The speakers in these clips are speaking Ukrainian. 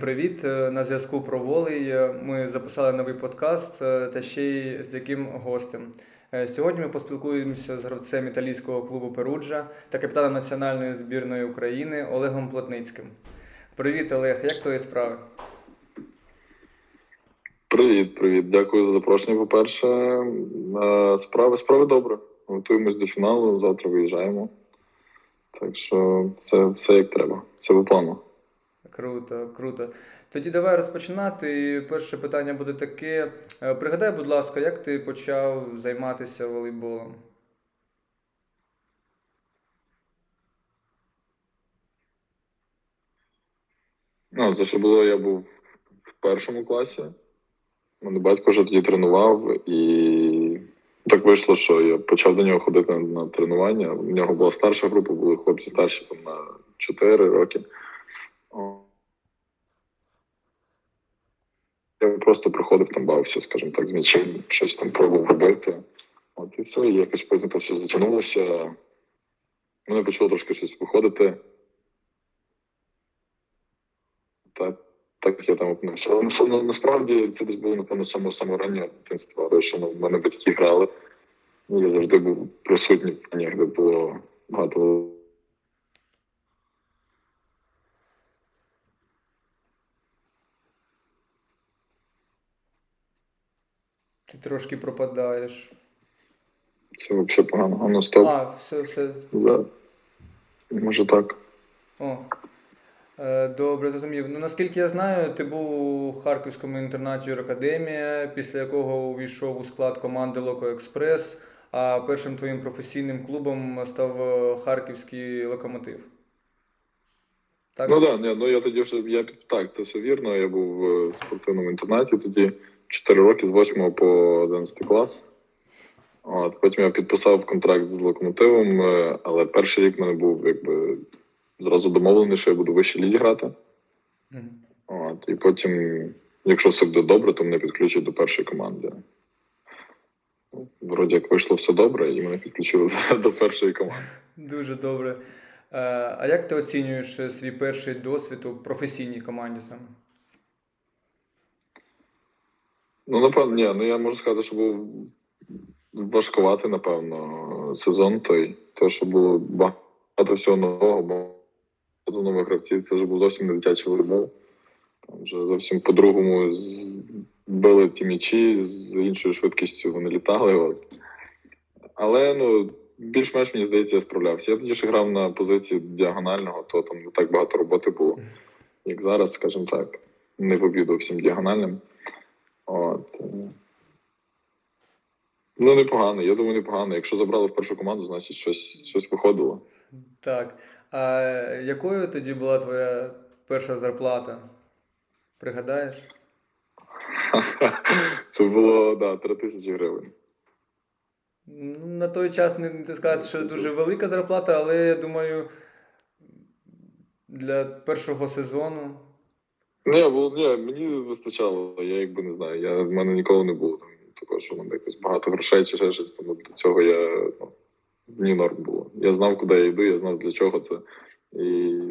привіт! Е, на зв'язку про волей. Е, ми записали новий подкаст е, та ще й з яким гостем. Сьогодні ми поспілкуємося з гравцем італійського клубу Перуджа та капітаном національної збірної України Олегом Плотницьким. Привіт, Олег! Як твої справи? Привіт, привіт. Дякую за запрошення. По-перше, справи справи добре. Готуємось до фіналу, завтра виїжджаємо. Так що це все як треба. Це по плану. Круто, круто. Тоді давай розпочинати. перше питання буде таке. Е, пригадай, будь ласка, як ти почав займатися волейболом? Ну, це що було, я був в першому класі. Мене батько вже тоді тренував, і так вийшло, що я почав до нього ходити на тренування. У нього була старша група, були хлопці старші там на 4 роки. Просто приходив там, бавився, скажімо так, з м'ячем, щось там пробував робити. От і все, і якось потім то все затягнулося. Мене почало трошки щось виходити. Так, так я там опинився. Але насправді це десь було, напевно, саме саме раннє дитинство, але що ну, в мене батьки грали. Я завжди був присутній в плані, де було багато Ти трошки пропадаєш. Це взагалі погано. А ну стоп. А, все, все. Да. Може так. О. Е, добре, зрозумів. Ну наскільки я знаю, ти був у Харківському інтернаті Юракадемія, після якого увійшов у склад команди Локо Експрес, а першим твоїм професійним клубом став е, Харківський локомотив. Так? Ну так, да, ну я тоді вже я так, це все вірно. Я був в спортивному інтернаті тоді. 4 роки з 8 по 11 клас. От, Потім я підписав контракт з локомотивом, е, але перший рік в мене був якби зразу домовлений, що я буду вище лізі грати. Mm. От, І потім, якщо все буде добре, то мене підключать до першої команди. Вроді як вийшло все добре, і мене підключили до першої команди. Дуже добре. Е, а як ти оцінюєш свій перший досвід у професійній команді саме? Ну, напевно, ні, ну я можу сказати, що був важкуватий, напевно, сезон той. То, що було багато всього нового, багато нових гравців, це вже був зовсім не дитячий волейбол. Там вже зовсім по-другому били ті м'ячі, з іншою швидкістю вони літали. Але ну, більш-менш мені здається, я справлявся. Я тоді ще грав на позиції діагонального, то там не так багато роботи було, як зараз, скажімо так, не в обіду всім діагональним. От. Е. Ну, непогано, я думаю, непогано. Якщо забрали в першу команду, значить щось щось виходило. Так. А якою тоді була твоя перша зарплата? Пригадаєш? Це було, да, 3 тисячі гривень. На той час не сказати, що дуже велика зарплата, але я думаю, для першого сезону. Ні, бо ні, мені вистачало, я якби не знаю. Я, В мене ніколи не було там такого, що в мене якось багато грошей чи ще щось. Тому до цього я ну, мені норм було. Я знав, куди я йду, я знав для чого це. І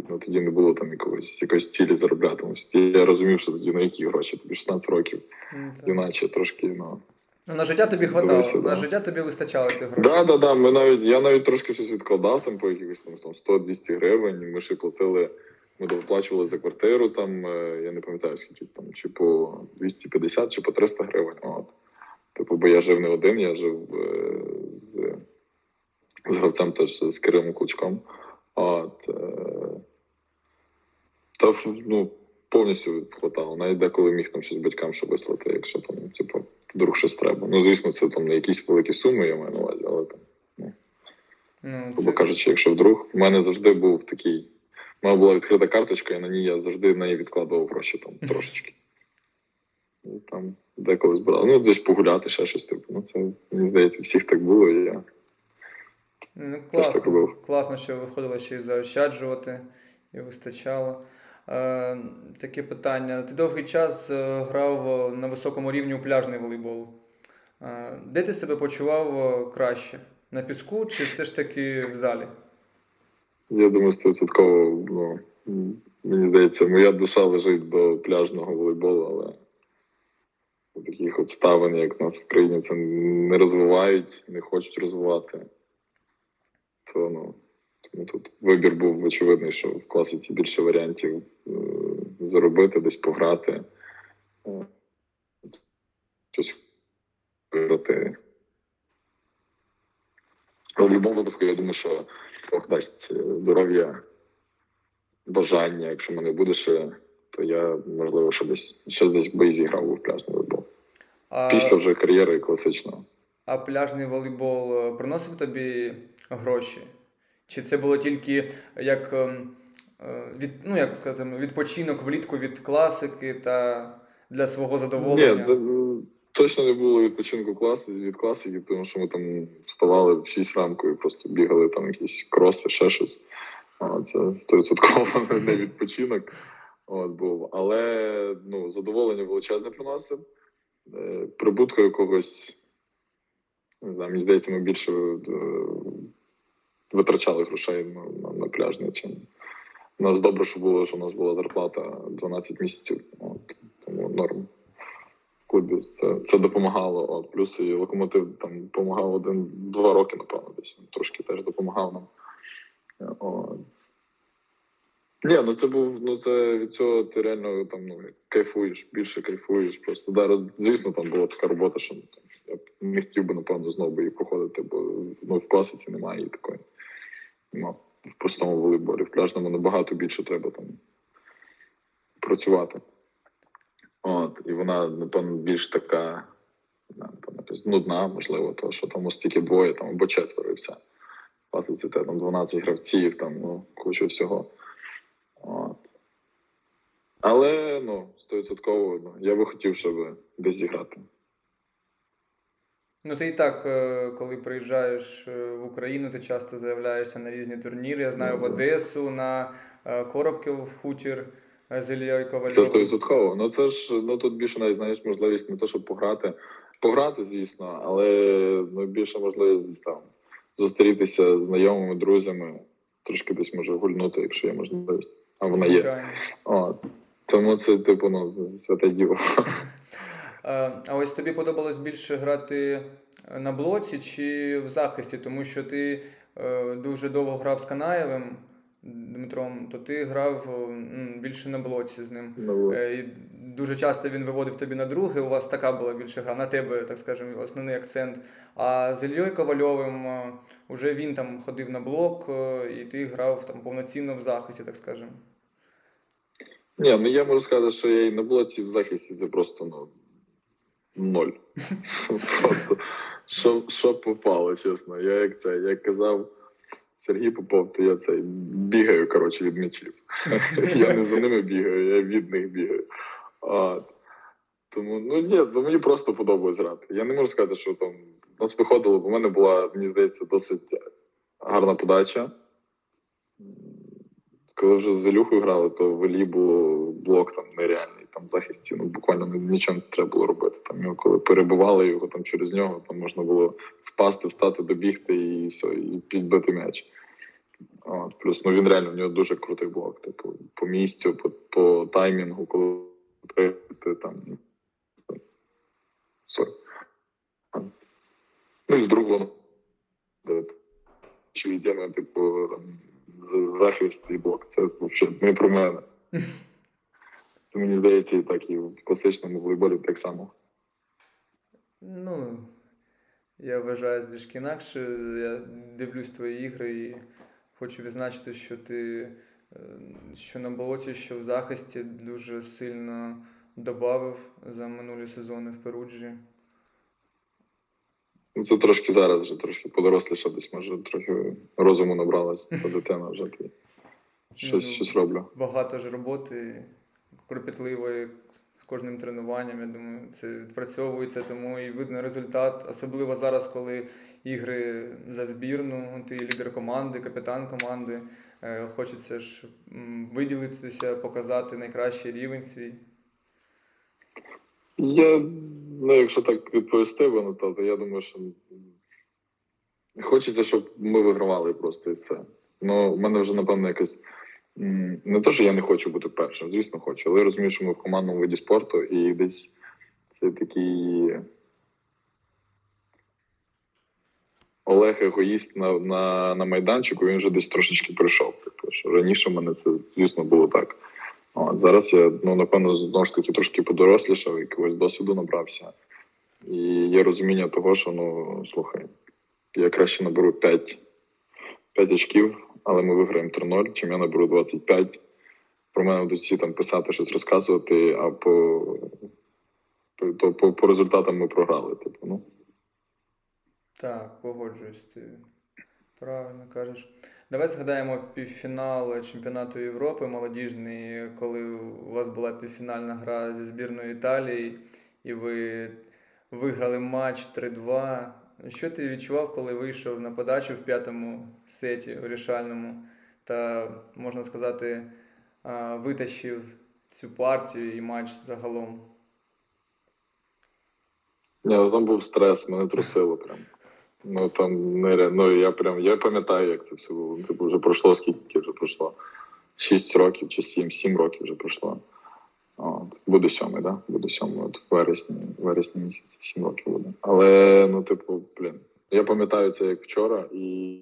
ну, тоді не було там якогось якоїсь цілі заробляти. Я розумів, що тоді на які гроші, тобі 16 років, mm, іначе трошки, ну. Ну, на життя тобі хватало, Дивися, на да. життя тобі вистачало цих грошей. Так, так, так. Ми навіть, я навіть трошки щось відкладав там по якихось там 100-200 гривень. Ми ще платили ми доплачували за квартиру, там, е, я не пам'ятаю, скільки там, чи по 250, чи по 300 гривень. От. Типу, бо я жив не один, я жив е, з з гравцем теж з Кирилом Клучком. От, е, Та ну, повністю хватало. Навіть деколи міг там щось батькам що вислати, якщо там, типу, вдруг щось треба. Ну, звісно, це там не якісь великі суми, я маю на увазі, але там. Ну, ну, це... кажучи, якщо вдруг, в мене завжди був такий. У мене була відкрита карточка, і на ній я завжди в неї відкладував гроші там трошечки. І там деколи збирав. Ну, десь погуляти, ще щось типу. Ну, це, мені здається, всіх так було, і я. Ну, класно, класно, що виходило ще й заощаджувати, і вистачало. Е, Таке питання. Ти довгий час е, грав на високому рівні у пляжний волейбол. Е, Де ти себе почував е, краще? На піску чи все ж таки в залі? Я думаю, стовідсотково ну, мені здається, моя душа лежить до пляжного волейболу, але таких обставин, як нас в країні, це не розвивають, не хочуть розвивати. То ну, тому тут вибір був очевидний, що в класиці більше варіантів е, заробити, десь пограти, е, щось виграти. Але в будь-якому випадку, я думаю, що Бог дасть е, здоров'я, бажання. Якщо мене буде ще, то я можливо ще десь ще десь би зіграв у пляжний волейбол. А, Після вже кар'єри класичного. а пляжний волейбол е, приносив тобі гроші? Чи це було тільки як, ем, е, від, ну, як сказати, відпочинок влітку від класики та для свого задоволення? Ні, це точно не було відпочинку класи від класики, тому що ми там вставали в 6 ранку і просто бігали там якісь кроси, ще щось. Це стовідсотково не відпочинок. От був. Але ну, задоволення величезне приносив. Е, Прибутку якогось, не знаю, мені здається, ми більше е, витрачали грошей на, на, на пляжний, чим. У нас добре, що було, що у нас була зарплата 12 місяців. От, тому норм клубі це, це допомагало. От, плюс і локомотив там допомагав один-два роки, напевно, десь трошки теж допомагав нам. От. Ні, ну це був, ну це від цього ти реально там ну, кайфуєш, більше кайфуєш. Просто да, звісно, там була така робота, що ну, там, я б не хотів би, напевно, знову її проходити, бо ну, в класиці немає її такої. Ну, в простому волейболі. В пляжному набагато більше треба там працювати. От, і вона, напевно, більш така, якась нудна, можливо, то що там ось тільки двоє там, або четверо і все. В те, там 12 гравців, там, ну, куча всього. От. Але ну, стовідсотково ну, я би хотів, щоб десь зіграти. Ну, ти і так, е, коли приїжджаєш е, в Україну, ти часто заявляєшся на різні турніри. Я знаю в Ну. Одесу, на е, Коробків хутір е, з Ілією Це Ковальовим. стовідсотково. Ну це ж ну тут більше навіть знаєш можливість не то, щоб пограти. Пограти, звісно, але ну, більше можливість там зустрітися з знайомими, друзями, трошки десь може гульнути, якщо є можливість. А вона є. От. Тому це, типу, ну, святе діло. Е, А ось тобі подобалось більше грати на блоці чи в захисті, тому що ти е, дуже довго грав з Канаєвим Дмитром, то ти грав більше на блоці з ним. Е, І дуже часто він виводив тобі на друге, у вас така була більше гра, на тебе, так скажемо, основний акцент. А з Ільєю Ковальовим уже він там ходив на блок, і ти грав там повноцінно в захисті, так скажемо. Ні, ну я можу сказати, що я і на блоці в захисті це просто ну, ноль. Просто що попало, чесно. Я як це, як казав Сергій Попов, то я це бігаю, коротше, від м'ячів. Я не за ними бігаю, я від них бігаю. А, тому, ну ні, ну, мені просто подобалось грати. Я не можу сказати, що там у нас виходило, бо в мене була, мені здається, досить гарна подача. Коли вже з Ілюхою грали, то в Іллі було блок там нереальний, там в захисті, ну буквально нічого не треба було робити. Там його коли перебивали його там через нього, там можна було впасти, встати, добігти і все, і підбити м'яч. От, плюс ну він реально в нього дуже крутий блок. Типу, по місцю, по, по таймінгу, коли ти там. Ну і з другого чи на типу захист і блок. Це взагалі не про мене. Це мені здається, і так і в класичному волейболі так само. Ну, я вважаю трішки інакше. Я дивлюсь твої ігри і хочу відзначити, що ти е, що на болоті, що в захисті дуже сильно додав за минулі сезони в Перуджі. Ну, це трошки зараз вже трошки подоросліше, десь може трохи розуму набралась та дитина вже щось, Ну, щось роблю. Багато ж роботи, кропітливої кожним тренуванням. Я думаю, це відпрацьовується, тому і видно результат, особливо зараз, коли ігри за збірну, ти лідер команди, капітан команди. Е, Хочеться ж виділитися, показати найкращий рівень свій. Я, ну, якщо так відповісти, воно, то, я думаю, що хочеться, щоб ми вигравали просто і все. Ну, у мене вже, напевно, якось не те, що я не хочу бути першим, звісно, хочу, але я розумію, що ми в командному виді спорту, і десь це такий Олег егоїст на, на, на майданчику, він вже десь трошечки прийшов. Типу, що раніше в мене це, звісно, було так. От, зараз я, ну, напевно, знову ж таки трошки подорослішав, якогось досвіду набрався. І є розуміння того, що ну слухай, я краще наберу 5, 5 очків, але ми виграємо 3-0, чим я наберу 25. Про мене будуть там писати, щось розказувати, а по, по, по, по результатам ми програли. Типу, ну. Так, погоджуюсь ти. Правильно кажеш. Давай згадаємо півфінал чемпіонату Європи молодіжний, коли у вас була півфінальна гра зі збірною Італії, і ви виграли матч 3-2. Що ти відчував, коли вийшов на подачу в п'ятому сеті вирішальному та, можна сказати, витащив цю партію і матч загалом? Ні, ну там був стрес, мене трусило прям. Ну там не ну я прям я пам'ятаю, як це все було. Типу вже пройшло скільки вже пройшло? Шість років чи сім, сім років вже пройшло. Буде сьомий, да? Буде сьомий, от вересні, вересні місяці, сім років буде. Але, ну, типу, блін, я пам'ятаю це як вчора, і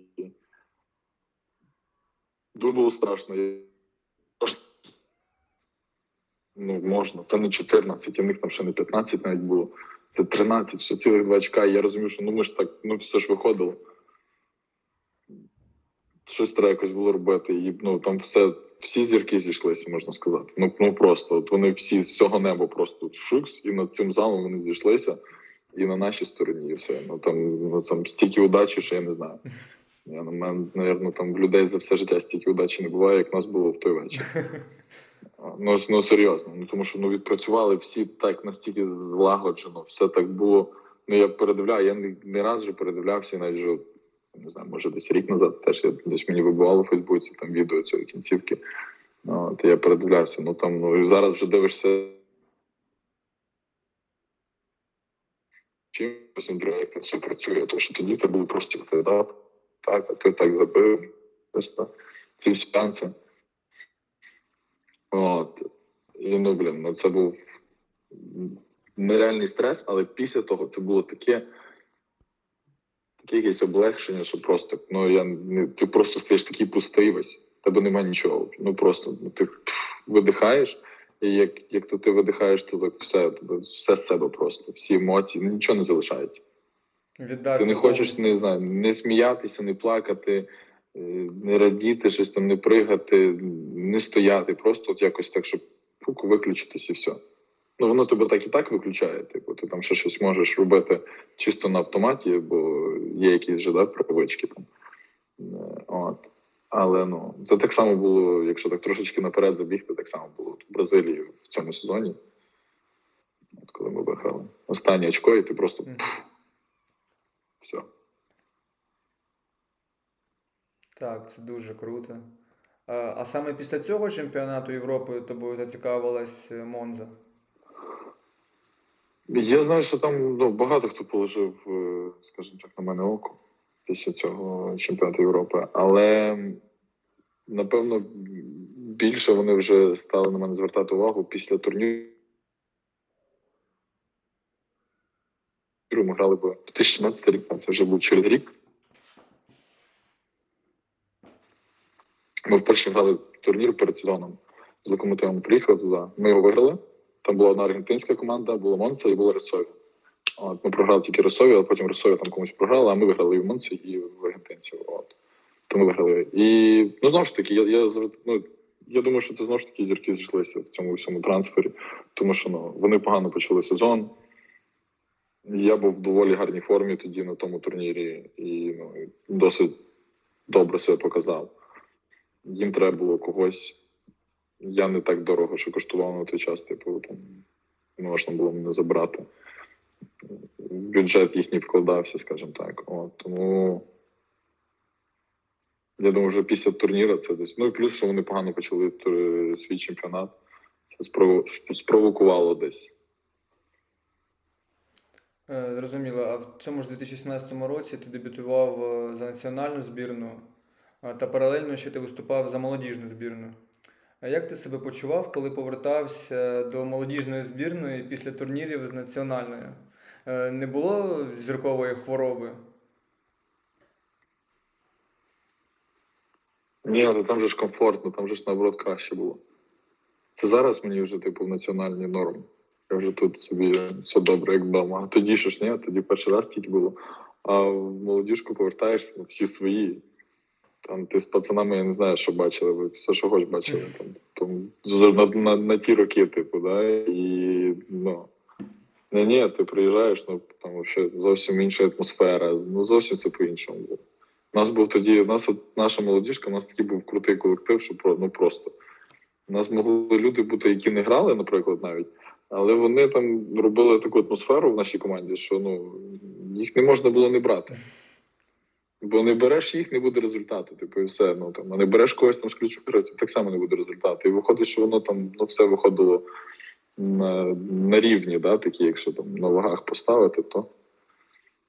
дуже було страшно. Ну, можна, це не 14, і в них там ще не 15 навіть було. Це 13, ще цілих два очка. І я розумію, що ну ми ж так, ну все ж виходило. Щось треба якось було робити. І ну там все, всі зірки зійшлися, можна сказати. Ну ну просто от вони всі з цього неба просто шукс, і над цим залом вони зійшлися, і на нашій стороні, і все. Ну там ну там стільки удачі, що я не знаю. Я на мене, навірно, там в людей за все життя стільки удачі не буває, як нас було в той вечір. Ну, ну серйозно. Ну тому що ну відпрацювали всі так настільки злагоджено, все так було. Ну я передивляю, я не, не раз вже передивлявся, навіть вже не знаю, може десь рік назад теж я десь мені вибивало у Фейсбуці там відео цієї кінцівки. Ну, то я передивлявся. Ну там ну і зараз вже дивишся. Чим як це працює, тому що тоді це було просто стендап, так, а ти так забив. Ці танці. От. І ну, блін, ну це був нереальний стрес, але після того це було таке таке якесь облегшення, що просто ну я не ти просто стаєш такий пустий весь, тебе немає нічого. Ну просто ну, ти пф, видихаєш, і як як то ти видихаєш, то так все тебе все з себе просто, всі емоції, нічого не залишається. Віддався ти не хочеш не знаю, не сміятися, не плакати не радіти, щось там не пригати, не стояти, просто от якось так, щоб виключитись і все. Ну воно тебе так і так виключає. Типу, ти там ще щось можеш робити чисто на автоматі, бо є якісь вже да, привички там. От. Але ну, це так само було, якщо так трошечки наперед забігти, так само було в Бразилії в цьому сезоні. От коли ми виграли. Останнє очко, і ти просто пф, все. Так, це дуже круто. А, а саме після цього чемпіонату Європи тобою зацікавилась е, Монза? Я знаю, що там ну, багато хто положив, е, скажімо так, на мене око після цього чемпіонату Європи. Але напевно більше вони вже стали на мене звертати увагу після турніру. Ми грали б 2017 рік, це вже був через рік. Ми вперше грали турнір перед сезоном з локомотивом. Приїхали туди. Ми його виграли. Там була одна аргентинська команда, була Монца і була Росові. От, Ми програли тільки Росові, але потім Росові там комусь програли, а ми виграли і в Монці, і в аргентинців. От. Тому виграли. І ну знову ж таки, я я, ну, я думаю, що це знову ж таки зірки зійшлися в цьому всьому трансфері, тому що ну, вони погано почали сезон. Я був в доволі гарній формі тоді на тому турнірі і ну, досить добре себе показав їм треба було когось. Я не так дорого, що коштував на той час, типу, там можна було мене забрати. Бюджет їхній вкладався, скажімо так. От, Тому я думаю, вже після турніру це десь. Ну і плюс, що вони погано почали свій чемпіонат. Це спровокувало десь. Е, зрозуміло. А в цьому ж 2017 році ти дебютував е, за національну збірну. та паралельно ще ти виступав за молодіжну збірну. А як ти себе почував, коли повертався до молодіжної збірної після турнірів з національною? Е, Не було зіркової хвороби? Ні, ну там же ж комфортно, там же ж наоборот краще було. Це зараз мені вже, типу, в національній. Я вже тут собі все добре, як вдома. А тоді що ж ні, тоді перший раз тільки було. А в молодіжку повертаєшся, ну, всі свої. Там ти з пацанами, я не знаю, що бачили, ви все, що хоч бачили. Там, там, на, на, на ті роки, типу, да, і ну. Ні, ні, ти приїжджаєш, ну там вообще зовсім інша атмосфера, ну зовсім все по-іншому було. У нас був тоді, у нас от наша молодіжка, у нас такий був крутий колектив, що ну просто. У нас могли люди бути, які не грали, наприклад, навіть, але вони там робили таку атмосферу в нашій команді, що ну їх не можна було не брати. Бо не береш їх, не буде результату. Типу, і все. Ну там, а не береш когось там з ключових гравців, так само не буде результату. І виходить, що воно там ну, все виходило на, на рівні, да, такі, якщо там на вагах поставити, то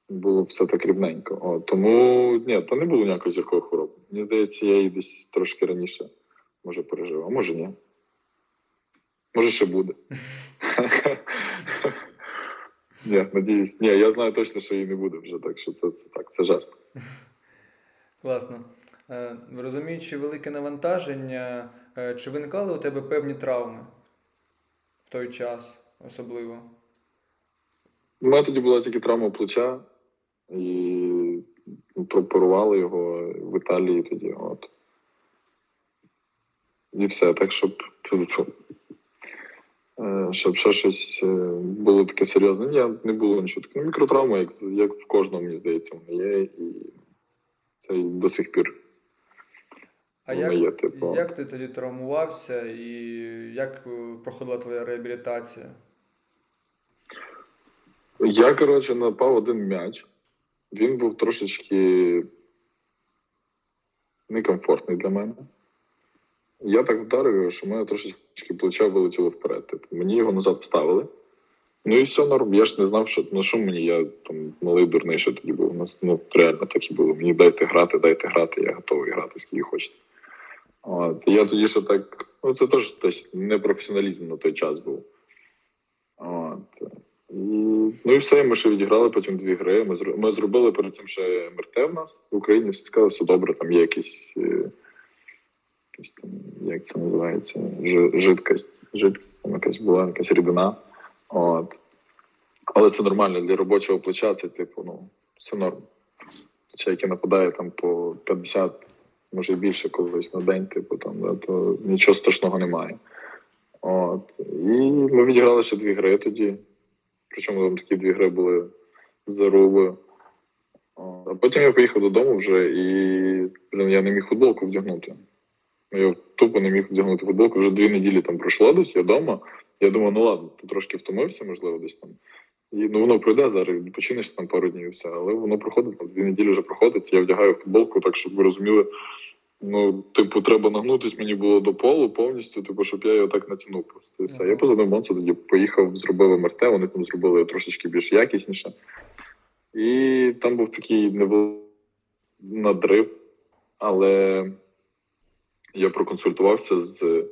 було б все так рівненько. О, тому ні, то не було ніякої зіркової хвороби. Мені здається, я її десь трошки раніше може пережив, а може ні. Може, ще буде. Ні, надіюсь. Ні, я знаю точно, що її не буде вже, так що це, це так, це жарт. Класно. Е, Розуміючи велике навантаження, е, чи виникали у тебе певні травми в той час особливо? У мене тоді була тільки травма плеча, і прооперували його в Італії тоді. От. І все. Так, щоб, щоб ще щось е, було таке серйозне. Ні, не було нічого такого. Мікротравма, як, як в кожному, мені здається, вона є, і це і до сих пір. А як, є, типу. як ти тоді травмувався і як е, проходила твоя реабілітація? Я, коротше, напав один м'яч. Він був трошечки некомфортний для мене. Я так вдарив що в мене трошечки плече вилетіло вперед. Типу, мені його назад вставили. Ну і все норм. Я ж не знав, що ну що мені, я там малий дурний ще тоді був. У нас ну реально так і було. Мені дайте грати, дайте грати, я готовий грати, скільки хочете. От. Я тоді ще так. Ну, це теж десь непрофесіоналізм на той час був. От. Ну і все, ми ще відіграли потім дві гри. Ми, ми зробили перед цим ще МРТ в нас в Україні. Всі сказали, все добре, там є якісь, е, там, як це називається, Жи- жидкость, жидкість, якась була, якась рідина. От. Але це нормально для робочого плеча, це типу, ну, все норм. Плеча, яке нападає там по 50, може більше колись на день, типу, там, да, то нічого страшного немає. От. І ми відіграли ще дві гри тоді. Причому там такі дві гри були з зарубою. От. А потім я поїхав додому вже і блін, я не міг футболку вдягнути. Я тупо не міг вдягнути футболку. Вже дві неділі там пройшло десь, я вдома. Я думаю, ну ладно, ти трошки втомився, можливо, десь там. І ну воно пройде зараз, відпочинеш там пару днів і все. Але воно проходить, там дві неділі вже проходить. Я вдягаю футболку, так щоб ви розуміли. Ну, типу, треба нагнутись мені було до полу повністю, типу, щоб я його так натягнув просто. І все. Я позвонив Монцу, тоді поїхав, зробили МРТ, вони там зробили трошечки більш якісніше. І там був такий невеликий надрив, але я проконсультувався з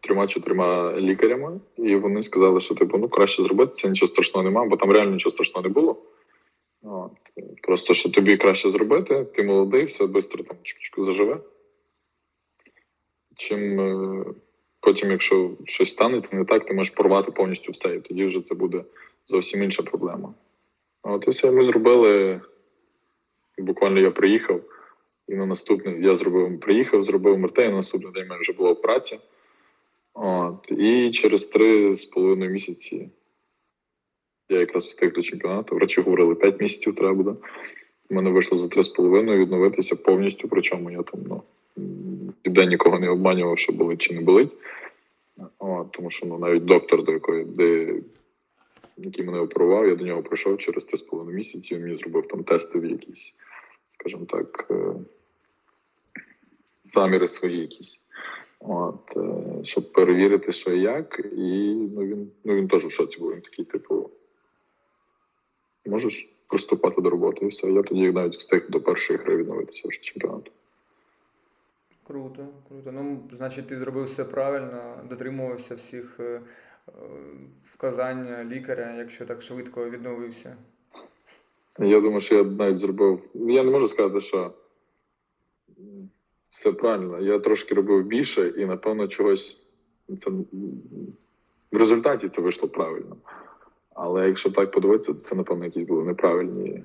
трьома-чотирма лікарями, і вони сказали, що типу, ну краще зробити це, нічого страшного немає, бо там реально нічого страшного не було. От. Просто що тобі краще зробити, ти молодий, все швидко там чуть-чуть заживе. Чим е, потім, якщо щось станеться не так, ти можеш порвати повністю все, і тоді вже це буде зовсім інша проблема. От і все ми зробили. Буквально я приїхав, і на наступний я зробив, приїхав, зробив МРТ, і на наступний день в мене вже була операція. От, і через три з половиною місяці я якраз встиг до чемпіонату. Врачі говорили, 5 місяців треба буде. У мене вийшло за 3,5 відновитися повністю, причому я там ну, ніде нікого не обманював, що болить чи не болить. От, тому що ну, навіть доктор, до якої, де, який мене оперував, я до нього прийшов через 3,5 місяці, він мені зробив там тестові якісь, скажімо так, е, заміри свої якісь. От, е, щоб перевірити, що і як, і ну, він, ну, він теж в шоці був. Він такий, типу, можеш приступати до роботи і все. Я тоді навіть встиг до першої гри відновитися вже чемпіонату. Круто, круто. Ну, значить, ти зробив все правильно, дотримувався всіх е, вказань лікаря, якщо так швидко відновився. Я думаю, що я навіть зробив. Я не можу сказати, що все правильно. Я трошки робив більше, і напевно чогось це в результаті це вийшло правильно. Але якщо так подивитися, то це, напевно, якісь були неправильні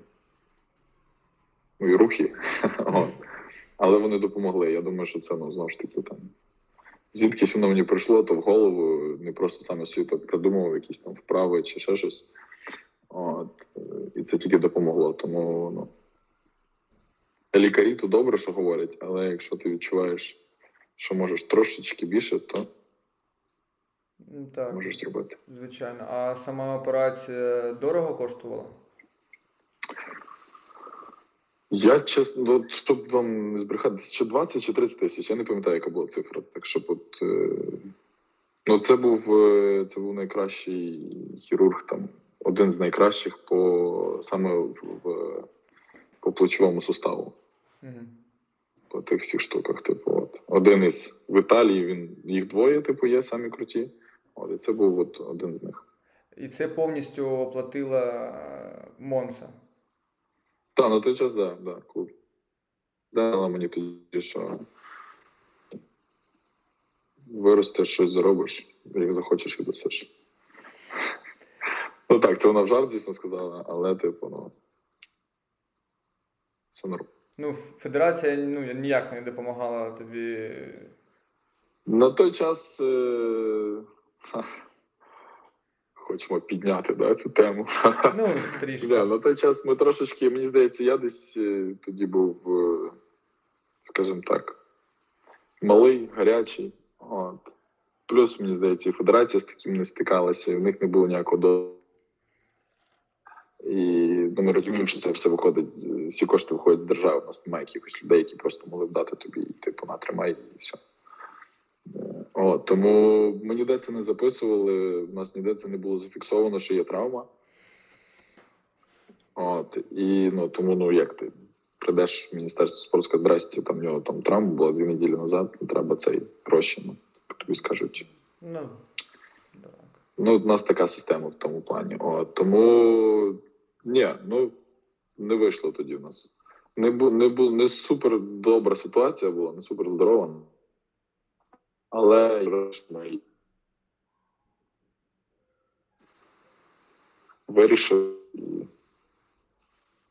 мої рухи. Але вони допомогли. Я думаю, що це ну, знову ж таки там. Звідкись воно мені прийшло, то в голову не просто саме так придумував якісь там вправи чи ще щось. От, е, і це тільки допомогло. Тому ну, лікарі то добре, що говорять, але якщо ти відчуваєш, що можеш трошечки більше, то Так, можеш зробити. звичайно. А сама операція дорого коштувала? Я чесно, ну, от щоб вам не збрехати, чи 20 чи 30 тисяч, я не пам'ятаю, яка була цифра. Так щоб от. Е, ну, це був, е, це був найкращий хірург, там, один з найкращих по саме в, в, по плечовому суставу. Угу. по тих всіх штуках. Типу, от. Один із в Італії, він їх двоє, типу, є самі круті. От, і це був от один з них. І це повністю оплатила е, Монса. Та, на той час, да, да, клуб. Дала мені тоді, що виростеш щось заробиш, як захочеш віддасиш. Ну так, це вона в жарт, звісно, сказала, але, типу, ну. Все норм. Ну, федерація ну, ніяк не допомагала тобі. На той час е... ха, хочемо підняти да, цю тему. Ну, трішки. Да, на той час ми трошечки, мені здається, я десь е, тоді був, е, скажімо так, малий, гарячий. От. Плюс, мені здається, і федерація з таким не стикалася, і в них не було ніякого. І ну, ми розуміємо, що це все виходить, всі кошти виходять з держави. У нас немає якихось людей, які просто могли б дати тобі, і типу, на, тримай, і все. Е, О, тому ми ніде це не записували, у нас ніде це не було зафіксовано, що є травма. От, і ну, тому, ну як ти прийдеш в Міністерство спорту, скажеш, там в нього там травма була дві неділі назад, не треба цей гроші. Ну, тобі скажуть. Ну, так. Ну, у нас така система в тому плані. От, тому ні, ну не вийшло тоді в нас. Не, бу, не, бу, не супер добра ситуація була, не супер здорова. Але вирішив.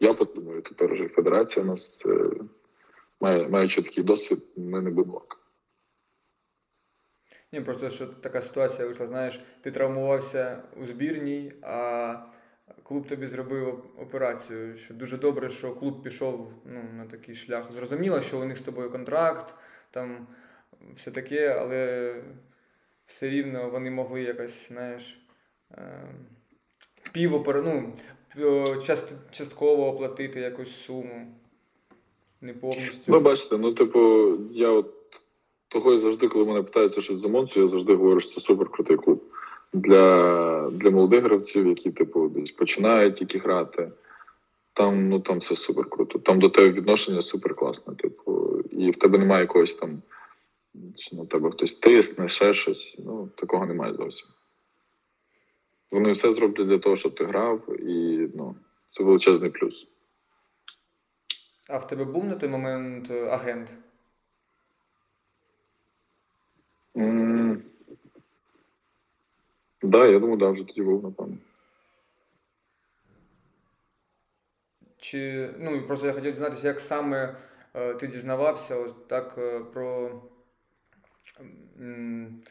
Я подумаю, тепер вже федерація у нас е, має, маючи такий досвід, ми не будемо. Ні, просто що така ситуація вийшла, знаєш, ти травмувався у збірній, а клуб тобі зробив операцію. Що дуже добре, що клуб пішов ну, на такий шлях. Зрозуміло, що у них з тобою контракт, там все таке, але все рівно вони могли якось, знаєш, е, півопер... ну, част... частково оплатити якусь суму. Не повністю. Ну, бачите, ну, типу, я от того і завжди, коли мене питаються щось за Монцю, я завжди говорю, що це супер крутий клуб. Для, для молодих гравців, які, типу, десь починають тільки грати. Там, ну, там все супер круто. Там до тебе відношення супер класне. Типу, і в тебе немає якогось там, що на тебе хтось тисне, ще щось. Ну, такого немає зовсім. Вони все зроблять для того, щоб ти грав, і ну, це величезний плюс. А в тебе був на той момент е, агент? Так, да, я думаю, да, вже тоді був, напевно. Чи ну просто я хотів дізнатися, як саме е, ти дізнавався ось так е, про, м,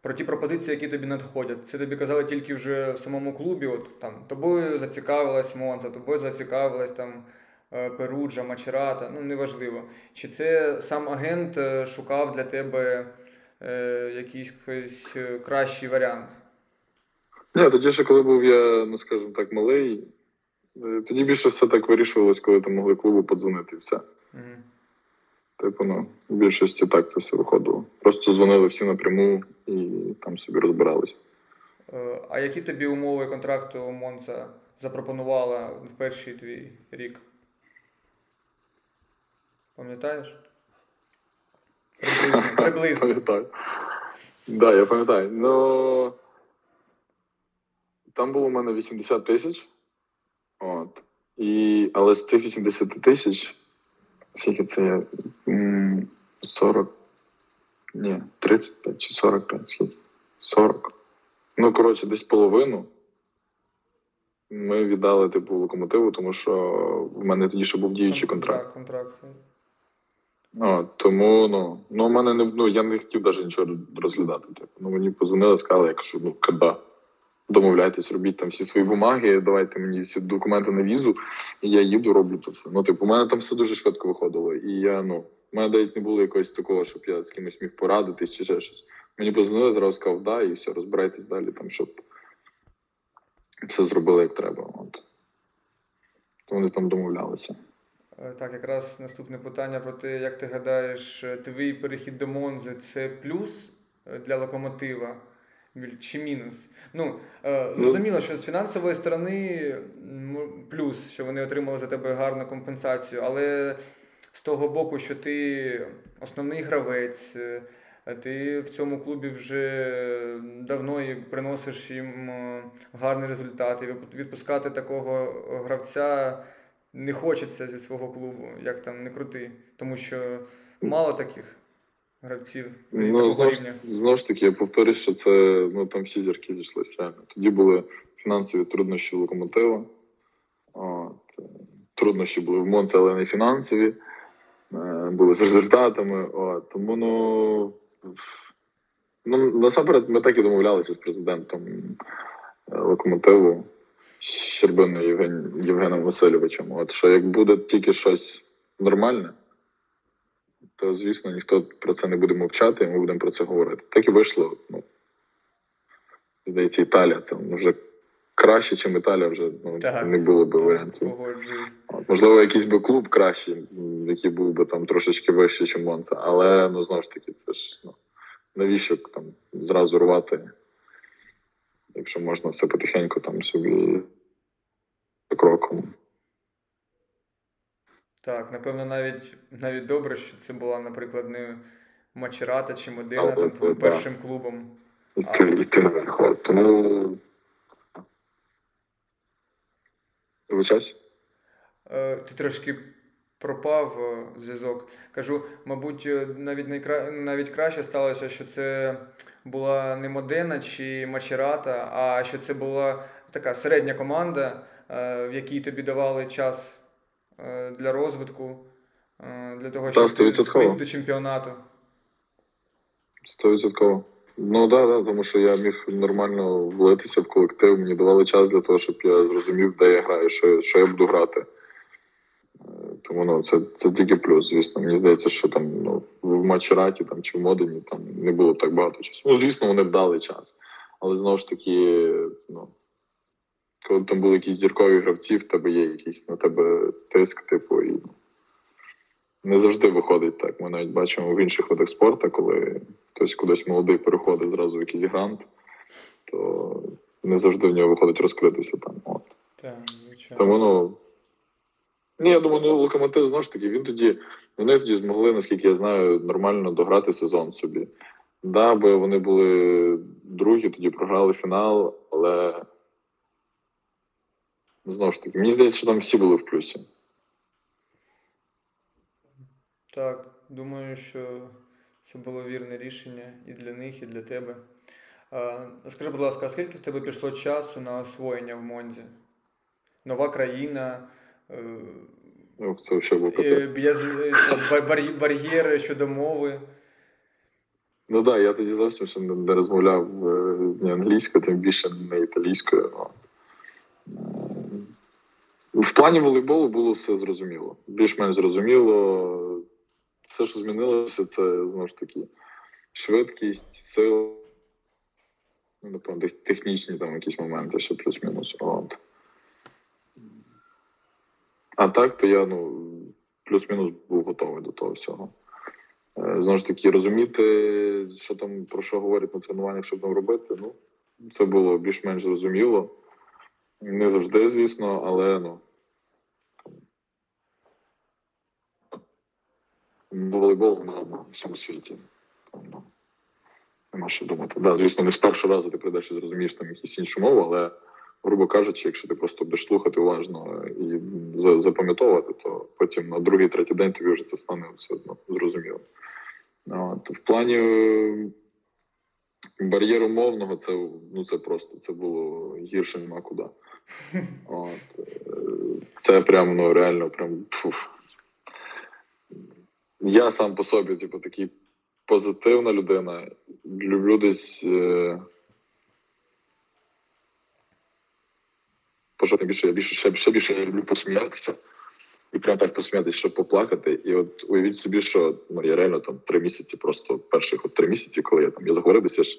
про ті пропозиції, які тобі надходять. Це тобі казали тільки вже в самому клубі, от там тобою зацікавилась Монza, тобою зацікавилась там е, Перуджа, Мачерата, ну неважливо. Чи це сам агент е, шукав для тебе е, якийсь е, кращий варіант? Ні, тоді ще коли був я, ну скажімо так, малий, е, тоді більше все так вирішувалось, коли там могли клубу подзвонити і все. Мгм. Типу, ну, в більшості так це все виходило. Просто дзвонили всі напряму і там собі розбирались. Е, А які тобі умови контракту Монца запропонувала в перший твій рік? Пам'ятаєш? Приблизно. Приблизно. Пам'ятаю. Да, я пам'ятаю. Ну там було у мене 80 тисяч. От. І, але з цих 80 тисяч, скільки це є? 40. Ні, 35 чи 45, скільки? 40. Ну, коротше, десь половину. Ми віддали типу локомотиву, тому що в мене тоді ще був діючий контракт. Так, контракт. О, тому ну, ну, у мене не ну, я не хотів навіть нічого розглядати. Типу. Ну, мені позвонили, сказали, я кажу, ну коли? Домовляйтесь, робіть там всі свої бумаги, давайте мені всі документи на візу, і я їду, роблю то все. Ну, типу, у мене там все дуже швидко виходило. І я, ну, у мене навіть не було якогось такого, щоб я з кимось міг порадитись чи ще щось. Мені позвонили, зразу сказав, да, і все, розбирайтесь далі, там, щоб все зробили як треба. От. То вони там домовлялися. Е, Так, якраз наступне питання про те, як ти гадаєш, е, твій перехід до Монзи це плюс е, для локомотива Біль- чи мінус? Ну, е, зрозуміло, що з фінансової сторони плюс, що вони отримали за тебе гарну компенсацію, але з того боку, що ти основний гравець, е, ти в цьому клубі вже давно і приносиш їм е, гарний результат, відпускати такого гравця не хочеться зі свого клубу, як там не крути, тому що мало таких гравців Ну, такого знову ж, рівня. знову ж таки, я повторюсь, що це ну там всі зірки зійшлися реально. Тоді були фінансові труднощі локомотива. От, е, труднощі були в Монці, але не фінансові. Е, Були з результатами. От, тому ну, ну насамперед ми так і домовлялися з президентом е, локомотиву Щербиною Євген, Євгеном Васильовичем. От що як буде тільки щось нормальне, то звісно ніхто про це не буде мовчати, і ми будемо про це говорити. Так і вийшло. Ну, здається, Італія це вже краще, ніж Італія, вже ну, Так. не було би варіантів. От, можливо, якийсь би клуб кращий, який був би там трошечки вищий, ніж Монца, але ну знову ж таки, це ж ну, навіщо там зразу рвати, якщо можна все потихеньку там собі кроком. Так, напевно, навіть навіть добре, що це була, наприклад, не Мачерата чи Модена, там твоїм першим клубом. Тому. Вибачаюсь? Е, Ти трошки пропав е, зв'язок. Кажу, мабуть, е, навіть найкра... навіть краще сталося, що це була не Модена чи Мачерата, а що це була така середня команда, в якій тобі давали час для розвитку, е, для того, щоб ти 100%. до чемпіонату. Стовідсотково. Ну так, да, да, тому що я міг нормально влитися в колектив, мені давали час для того, щоб я зрозумів, де я граю, що, що я буду грати. Е, Тому ну, це, це тільки плюс, звісно. Мені здається, що там ну, в Мачераті там, чи в Модені там не було так багато часу. Ну, звісно, вони б дали час. Але знову ж таки, ну, коли там були якісь зіркові гравці, в тебе є якийсь на тебе тиск, типу, і не завжди виходить так. Ми навіть бачимо в інших видах спорту, коли хтось кудись молодий переходить зразу в якийсь грант, то не завжди в нього виходить розкритися там. От. Так, звичайно. Тому ну. Ні, я думаю, ну локомотив знову ж таки, він тоді, вони тоді змогли, наскільки я знаю, нормально дограти сезон собі. Да, бо вони були другі, тоді програли фінал, але знову ж таки, мені здається, що там всі були в плюсі. Так, думаю, що це було вірне рішення і для них, і для тебе. Скажи, будь ласка, а скільки в тебе пішло часу на освоєння в Монзі? Нова країна, е, Ну, це був е, е, бар'єри щодо мови. Ну так, да, я тоді зовсім ще не, розмовляв ні англійською, тим більше не італійською. Ну. В плані волейболу було все зрозуміло. Більш-менш зрозуміло. Все, що змінилося, це знову ж таки швидкість, сила, ну, напевно, технічні там якісь моменти, ще плюс-мінус. А так, то я ну, плюс-мінус був готовий до того всього. Е, Знову ж таки, розуміти, що там про що говорять на тренуваннях, що там робити. Ну, це було більш-менш зрозуміло. Не завжди, звісно, але ну. Волейбол на всьому світі. Ну, Нема що думати. Да, звісно, не з першого разу ти прийдеш і зрозумієш там якісь іншу мову, але, грубо кажучи, якщо ти просто будеш слухати уважно і запам'ятовувати, то потім на другий, третій день тобі вже це стане все одно зрозуміло. От. В плані е, бар'єру мовного, це ну це просто це було гірше нема куди. От. Е, це прям ну реально прям. Фух. Я сам по собі, типу, такий позитивна людина. Люблю десь. Е... Пожалуй, більше я більше ще, ще більше люблю посміятися. І прям так посміятися, щоб поплакати. І от уявіть собі, що ну, я реально там три місяці, просто перших от три місяці, коли я там я заговорився ж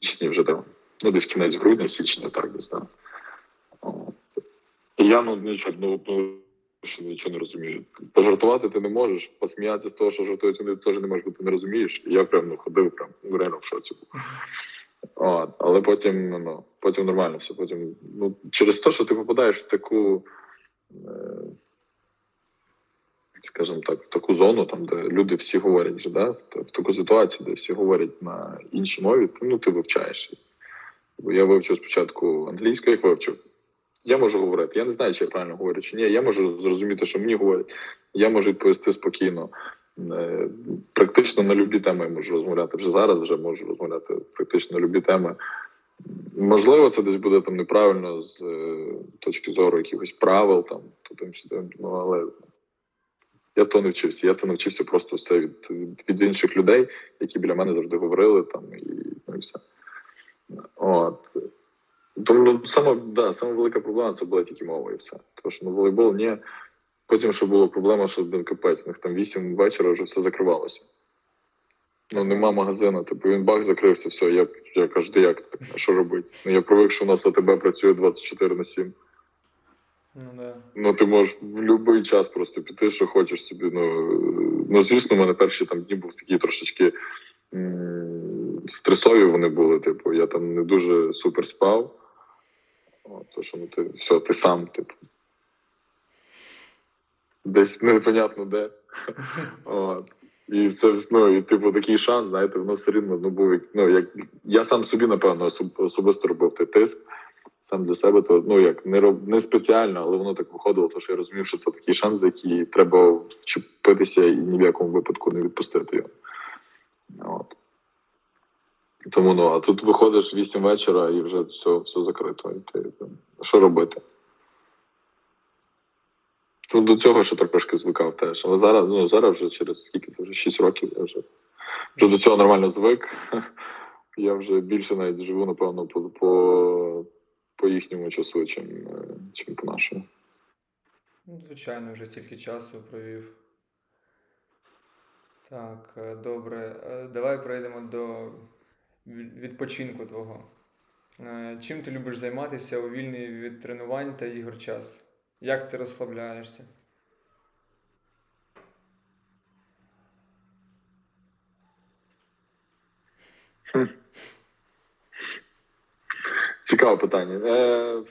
січні вже там, ну десь кінець грудня, січня, так десь так. І я ну нічого, ну, ну що нічого не розумію. Пожартувати ти не можеш, посміятися з того, що жартують, вони теж не можеш, бо ти не розумієш. І я прям ну, ходив, прям ну, реально в шоці був. От, але потім ну, ну, потім нормально все. Потім, ну, через те, що ти попадаєш в таку, е, скажімо так, в таку зону, там, де люди всі говорять вже, да? в таку ситуацію, де всі говорять на іншій мові, ну ти вивчаєш. Я вивчив спочатку англійську, як вивчив. Я можу говорити. Я не знаю, чи я правильно говорю, чи ні. Я можу зрозуміти, що мені говорять. Я можу відповісти спокійно. Е, практично на любі теми я можу розмовляти. Вже зараз вже можу розмовляти практично на любі теми. Можливо, це десь буде там неправильно з е, точки зору якихось правил, там тим ну але я то не вчився. Я це навчився просто все від, від інших людей, які біля мене завжди говорили там і, ну, і все. От. Тому ну, саме, да, саме велика проблема це була тільки мова і все. Тому що ну, волейбол ні. Потім ще була проблема, що один капець, у них там 8 вечора вже все закривалося. Ну, нема магазину, типу він бах закрився, все, я я кажу, як а що робити? Ну я привик, що у нас АТБ працює 24 на 7. Ну, да. ну ти можеш в будь-який час просто піти, що хочеш собі. Ну, ну звісно, у мене перші там дні був такі трошечки м- стресові вони були. Типу, я там не дуже супер спав. То, що ну, ти все, ти сам, типу. Десь непонятно де. От. І це ну, і, типу, такий шанс, знаєте, воно все рівно ну, був. Ну, як я сам собі, напевно, особисто робив той тиск сам для себе, то ну як не роб не спеціально, але воно так виходило, тому що я розумів, що це такий шанс, за який треба вчепитися і ні в якому випадку не відпустити його. От. Тому ну, а тут виходиш 8 вечора і вже все все закрито. І ти, Що робити? Тут до цього ще трошки звикав теж. Але зараз ну, зараз вже через скільки це вже 6 років я вже вже до цього нормально звик. Я вже більше навіть живу, напевно, по по, по їхньому часу, чим, чим по нашому. Ну, Звичайно, вже стільки часу провів. Так, е, добре. Е, давай перейдемо до відпочинку твого. Е, чим ти любиш займатися у вільний від тренувань та ігор час? Як ти розслабляєшся? Цікаве питання. Е,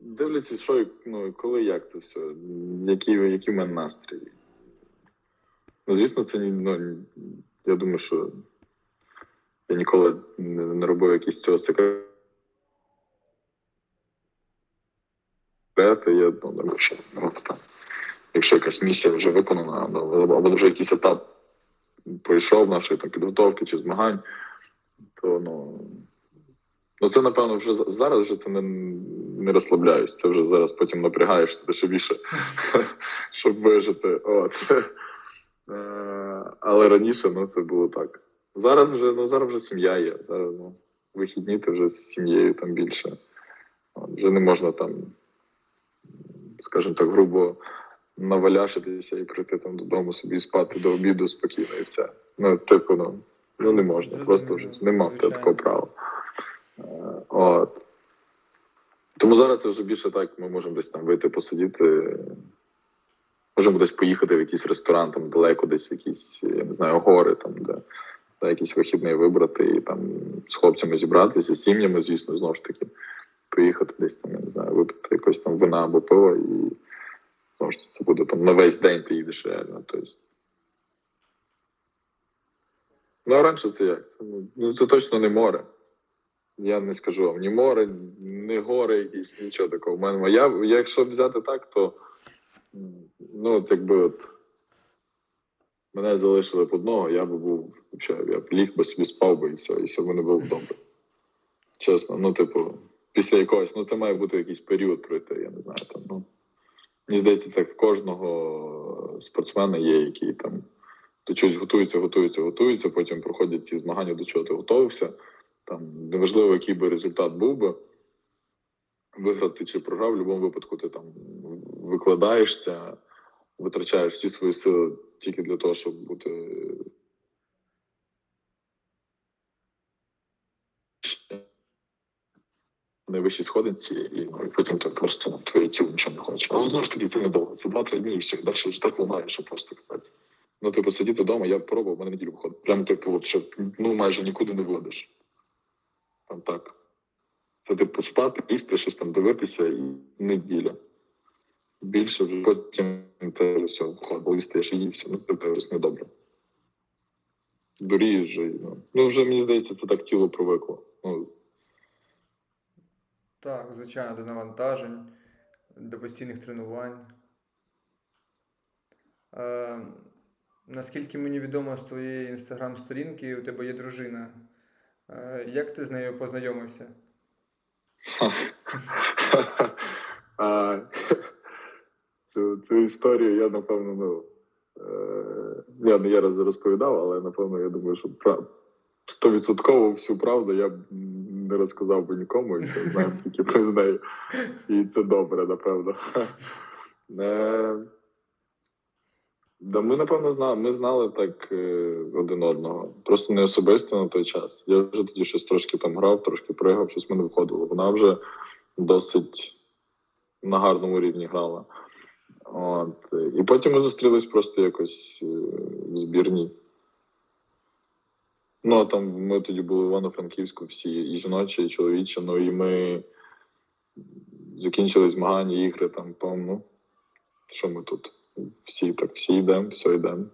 Дивляться, що ну, коли як це все, які які в мене настрій. Ну, звісно, це ну, я думаю, що я ніколи не робив якісь цього секрету. Я думаю, що ну, якщо якась місія вже виконана, або вже якийсь етап пройшов нашої там, підготовки чи змагань, то ну. Ну, це, напевно, вже зараз вже ти не не розслабляєш. Це вже зараз потім напрягаєш тебе ще більше, щоб вижити. От. Е, але раніше ну, це було так. Зараз вже ну, зараз вже сім'я є. Зараз ну, вихідні ти вже з сім'єю там більше. Вже не можна там, скажімо так, грубо наваляшитися і прийти там додому собі спати до обіду спокійно і все. Ну, типу, ну, ну не можна. Зрозуміло. Просто вже нема такого права. Е, от. Тому зараз це вже більше так, ми можемо десь там вийти посидіти. Можемо десь поїхати в якийсь ресторан, там далеко, десь в якісь, я не знаю, гори, там, де та якийсь вихідний вибрати і там з хлопцями зібратися, з сім'ями, звісно, знову ж таки, поїхати десь там, я не знаю, випити якось там вина або пиво і Тому що це буде там на весь день ти їдеш реально. Тобто. Ну, а раніше це як? Це, ну, ну, це точно не море. Я не скажу вам ні море, ні гори, якісь, нічого такого. У мене я, якщо взяти так, то ну, от якби от мене залишили б одного, я би був, взагалі, я б ліг би собі спав би і все, і все в мене було б добре. Чесно, ну, типу, після якогось, ну це має бути якийсь період пройти, я не знаю. Там, ну, Мені здається, це в кожного спортсмена є, який там до чогось готується, готується, готується, потім проходять ці змагання, до чого ти готувався. Там неважливо, який би результат був би. Виграти чи програв, в будь-якому випадку ти там викладаєшся, витрачаєш всі свої сили тільки для того, щоб бути найвищій сходинці, і, ну, потім так просто твоє тіло нічого не хоче. Але знову ж таки, це недовго. Це два-три дні і все. Далі вже так ламає, що просто капець. Ну, типу, сидіти вдома, я пробував, в мене неділю виходить. Прям, типу, от, що ну майже нікуди не виводиш. Там так. Це типу спати, їсти, щось там дивитися і неділя. Більше вже потім все входило, їсти, ївся. Ну, це ось недобре. Дурієш вже. Ну. ну, вже мені здається, це так тіло привикло. Ну, Так, звичайно, до навантажень, до постійних тренувань. Е, наскільки мені відомо з твоєї інстаграм-сторінки, у тебе є дружина. Е, як ти з нею познайомився? Цю, цю історію я, напевно, ну. е, Я не я раз розповідав, але напевно, я думаю, що прав- стовідсотково всю правду я б не розказав би нікому, і це знаємо тільки про неї. І це добре, напевно. Е, Да, ми, напевно, знали. Ми знали так е, один одного. Просто не особисто на той час. Я вже тоді щось трошки там грав, трошки пригав, щось мене виходило. Вона вже досить на гарному рівні грала. От. І потім ми зустрілись просто якось е, в збірній. Ну, а там ми тоді були в Івано-Франківську, всі і жіночі, і чоловічі. Ну і ми закінчили змагання, ігри там, по ну, що ми тут? Всі так, всі йдемо, все йдемо.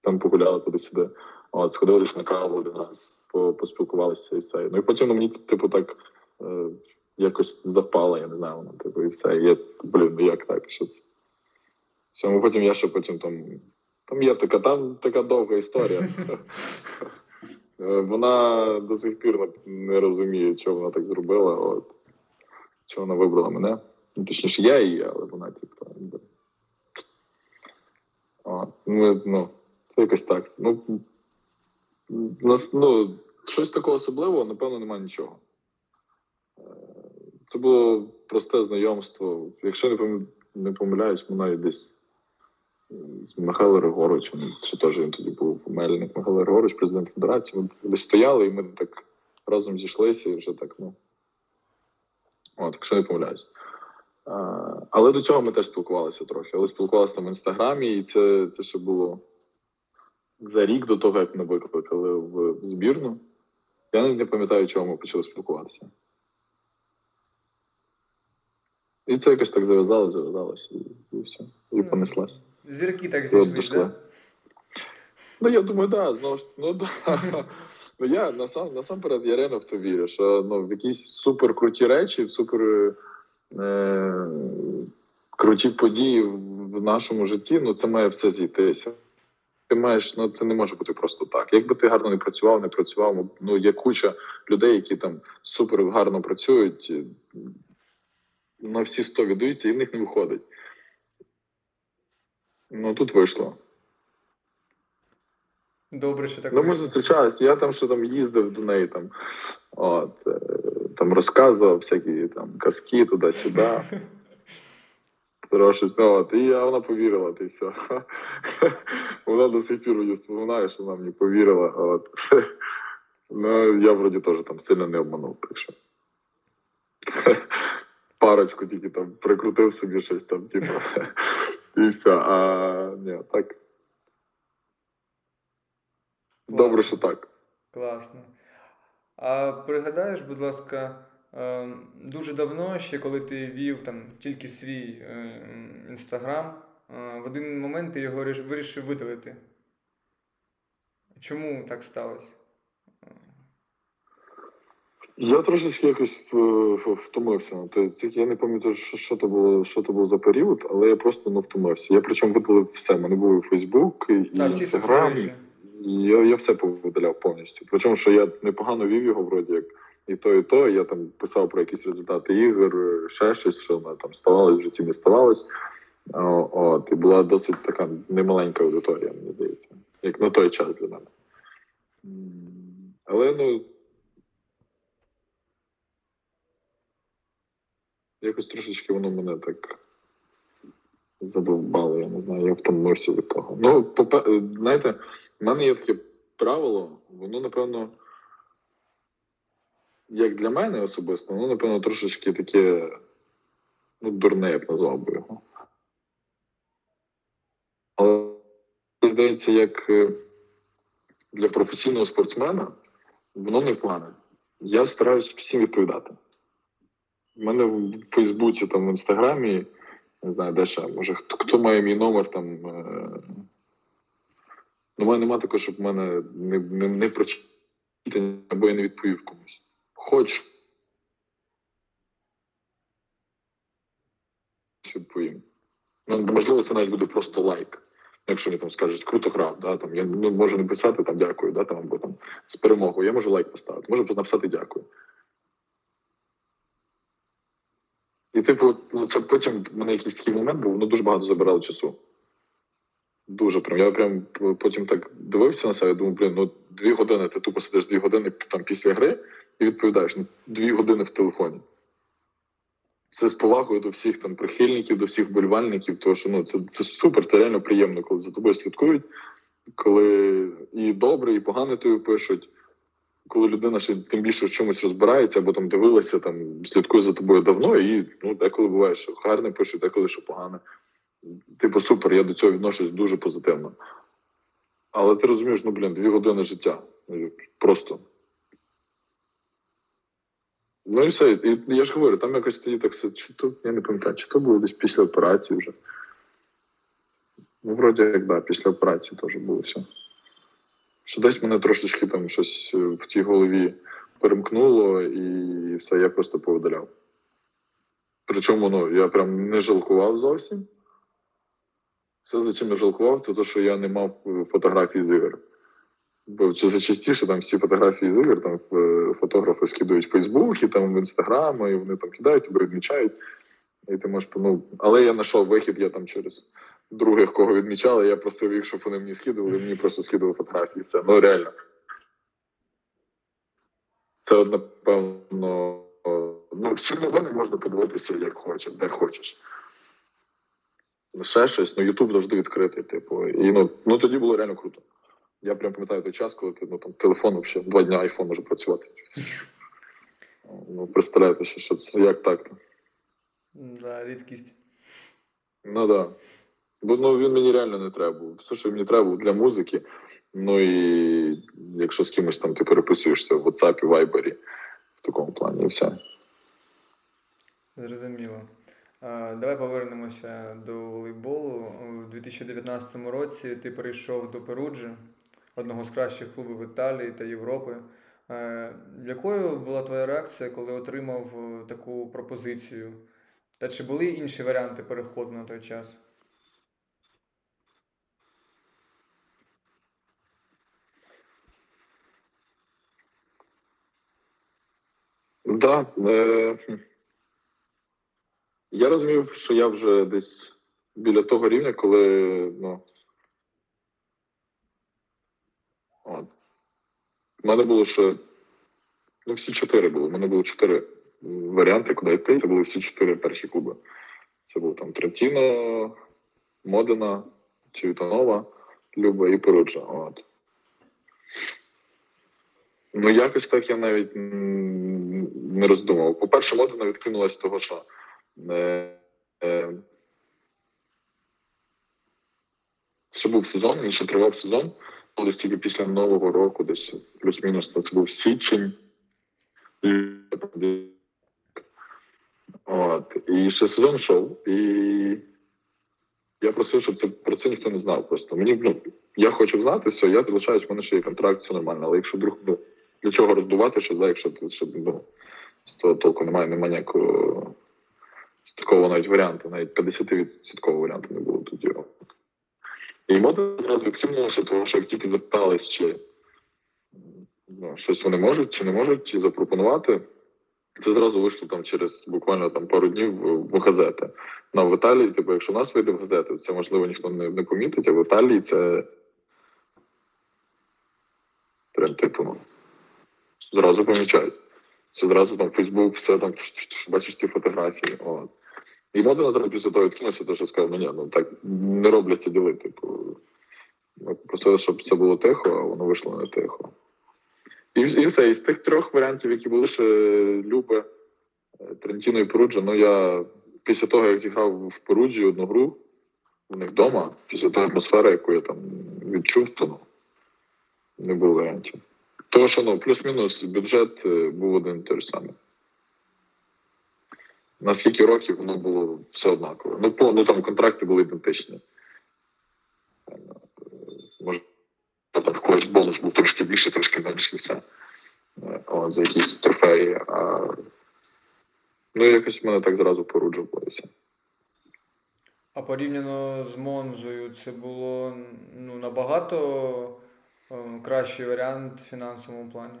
Там погуляли туди-сюди. От, сходили на каву раз, по- поспілкувалися і все. Ну і потім ну, мені, типу, так е, якось запало, я не знаю, воно, типу, і все. І я, блін, ну як так? Що це? Все, ну, потім я ще потім там. Там є така, там така довга історія. Е, Вона до сих пір не- розуміє, чого вона так зробила. От. Чого вона вибрала мене. Ну, точніше, я її, але вона, типу. Ми, ну, це якось так. Ну, нас, ну, щось такого особливого, напевно, немає нічого. Це було просте знайомство. Якщо не помиляюсь, ми навіть десь з Михайлом Григоровичем, чи теж він тоді був Мельник Михайло Григорович, президент Федерації. Ми десь стояли, і ми так разом зійшлися, і вже так, ну. От, якщо не помиляюсь. А, але до цього ми теж спілкувалися трохи. Але спілкувалися там в інстаграмі, і це, це ще було за рік до того, як мене викликали в збірну. Я навіть не пам'ятаю, чого ми почали спілкуватися. І це якось так зав'язалося, зав'язалося, і, все. І понеслась. Зірки так зійшли, так? Ну, я думаю, да, знову ж ну да. Ну я насам, насамперед я реально в то вірю, що ну, в якісь супер круті речі, в супер е, круті події в нашому житті, ну це має все зійтися. Ти маєш, ну це не може бути просто так. Якби ти гарно не працював, не працював, ну є куча людей, які там супер гарно працюють, на всі 100 віддаються, і в них не виходить. Ну тут вийшло. Добре, що так Ну, ми зустрічалися, я там що там їздив до неї, там, от, е, там розказував всякі там казки туди-сюди. Трошки, ну, от, і я- вона повірила, ти все. Вона до сих пір вспоминає, що вона мені повірила. От. Ну, я вроді теж там сильно не обманув, так що. Парочку тільки там прикрутив собі щось там, типу. І все. А ні, так. Добре, що так. Класно. А пригадаєш, будь ласка, е, дуже давно, ще коли ти вів там тільки свій інстаграм, в один момент ти його вирішив видалити. Чому так сталося? Я трошечки якось втомився. Я не пам'ятаю, що це було, що це був за період, але я просто ну, втомився. Я причому видалив все. У мене був і Фейсбук, і Інстаграм. Я я все повидаляв повністю. Причому, що я непогано вів його, вроді як і то, і то. Я там писав про якісь результати ігор, ще щось, що там ставалось в житті, не ставалось. От, і була досить така немаленька аудиторія, мені здається, як на той час для мене. Але ну. Якось трошечки воно мене так задовбало, я не знаю, я втомився від того. Ну, попе... знаєте, в мене є таке правило, воно, напевно, як для мене особисто, воно, напевно, трошечки таке ну, дурне, я б назвав би його. Але здається, як е, для професійного спортсмена, воно не плане. Я стараюся всім відповідати. У мене в Фейсбуці, там в Інстаграмі, не знаю, де ще, може, хто хто має мій номер там. Е... Ну, мене немає такого, щоб в мене не не, не прочитання, або я не відповів комусь. Хоч відповім. Ну, можливо, це навіть буде просто лайк. Якщо мені там скажуть, круто грав, да, там, я ну, можу написати там дякую, да, там, або там з перемогою, я можу лайк поставити, можу написати дякую. І, типу, ну, це потім в мене якийсь такий момент був, воно дуже багато забирало часу. Дуже прям. Я прям потім так дивився на себе, думаю, блін, ну дві години, ти тупо сидиш дві години там після гри і відповідаєш ну, дві години в телефоні. Це з повагою до всіх там прихильників, до всіх болівальників, тому що ну, це це супер, це реально приємно, коли за тобою слідкують, коли і добре, і погано тобі пишуть коли людина ще тим більше в чомусь розбирається, або там дивилася, там слідкує за тобою давно, і ну деколи буває, що гарне пише, деколи що погане. Типу, супер, я до цього відношусь дуже позитивно. Але ти розумієш, ну блін, дві години життя. Просто. Ну і все. І я ж говорю, там якось тоді так чи то, я не пам'ятаю, чи то було десь після операції вже. Ну, вроді як да, після операції теж було все що десь мене трошечки там щось е, в тій голові перемкнуло, і все, я просто повидаляв. Причому ну, я прям не жалкував зовсім. Все, за чим я жалкував, це те, що я не мав е, фотографій з ігор. Бо це частіше там всі фотографії з ігор, там е, фотографи скидують в Фейсбук, і там в Інстаграм, і вони там кидають, тебе відмічають. І ти можеш ну, Але я знайшов вихід, я там через других, кого відмічали, я просив їх, щоб вони мені скидували, мені просто скидували фотографії. Все. Ну реально. Це, напевно, ну, всі новини можна подивитися, як хочеш, де хочеш. Ще щось, ну Ютуб завжди відкритий, типу. І ну, ну тоді було реально круто. Я прям пам'ятаю той час, коли ти ну, там, телефон взагалі два дні айфон може працювати. Ну, представляєте, що це як так? Да, рідкість. Ну так. Да. Бо ну, він мені реально не треба був. Все, що мені треба для музики. Ну і якщо з кимось там ти переписуєшся в WhatsApp, Viber, в такому плані, і все. Зрозуміло. Давай повернемося до волейболу. У 2019 році ти перейшов до Перуджі, одного з кращих клубів Італії та Європи. Якою була твоя реакція, коли отримав таку пропозицію? Та чи були інші варіанти переходу на той час? Да, е, я розумів, що я вже десь біля того рівня, коли ну, от. У мене було ще ну, всі чотири були. У мене було чотири варіанти, куди йти. Це були всі чотири перші клуби. Це був там Трентіно, Модена, Чивітанова, Люба і Перуджа. От. Ну, якось так я навіть не роздумував. По-перше, Модена відкинулась того, що е, е, це був сезон, він ще тривав сезон, десь тільки після Нового року, десь плюс-мінус, це був січень. От. І ще сезон йшов, і я просив, щоб це про це ніхто не знав. Просто мені ну, я хочу знати, все, я залишаюсь, в мене ще є контракт, все нормально. Але якщо вдруг ну, для чого роздувати, що за, якщо ти ну, з того толку немає, немає ніякого такого навіть варіанту, навіть 50% варіанту не було тоді. І мода зразу відкинулася, тому що як тільки запитались, чи ну, щось вони можуть чи не можуть запропонувати. Це зразу вийшло там через буквально там пару днів в, газети. Ну, в Італії, типу, якщо в нас вийде в газети, це можливо ніхто не, не помітить, а в Італії це прям типу, зразу помічають. Це зразу там Фейсбук, все там бачиш ці фотографії. От. І мода зараз після того відкинувся, то що сказав, ну ні, ну так не роблять ці діли. Типу, ми просили, щоб це було тихо, а воно вийшло не тихо. І, і все, із тих трьох варіантів, які були ще Любе, е, Трентіно і Перуджа, ну я після того, як зіграв в Перуджі одну гру у них вдома, після тої атмосфери, яку я там відчув, то ну, не було варіантів. Тому що ну, плюс-мінус бюджет е, був один і той самий. На скільки років воно було все однаково. Ну, по, ну там контракти були ідентичні. Е, Може, там в когось бонус був трошки більше, трошки менше все. Е, От, за якісь трофеї. А... Ну, якось в мене так зразу поруджувалося. А порівняно з Монзою, це було ну, набагато кращий варіант в фінансовому плані.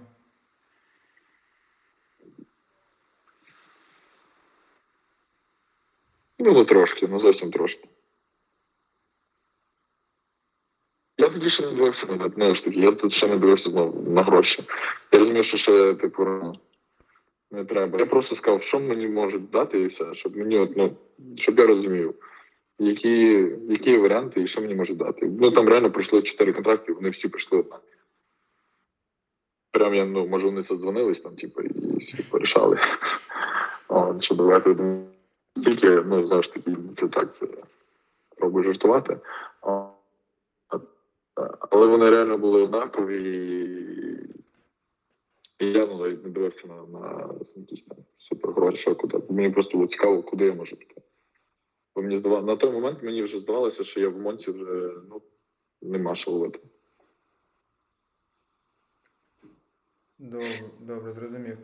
Ну, ну трошки, ну зовсім трошки. Я тоді ще не дивився на ну, ж таки, я тут ще не дивився знову на гроші. Я розумію, що ще, типу, не треба. Я просто сказав, що мені можуть дати і все, щоб мені, от, ну, щоб я розумів, які, які варіанти і що мені можуть дати. Ну там реально пройшло чотири контракти, вони всі прийшли однакові. Прям я, ну, може, вони задзвонились там, типу, і всі порішали. Що давайте стільки, ну, знову ж таки, це так, це пробую жартувати. Але вони реально були однакові, і, я ну, навіть не дивився на, на якісь там супергроші, куди. Мені просто було цікаво, куди я можу піти. Бо мені здавалося, на той момент мені вже здавалося, що я в Монці вже ну, нема що ловити. Добре, добре, зрозумів.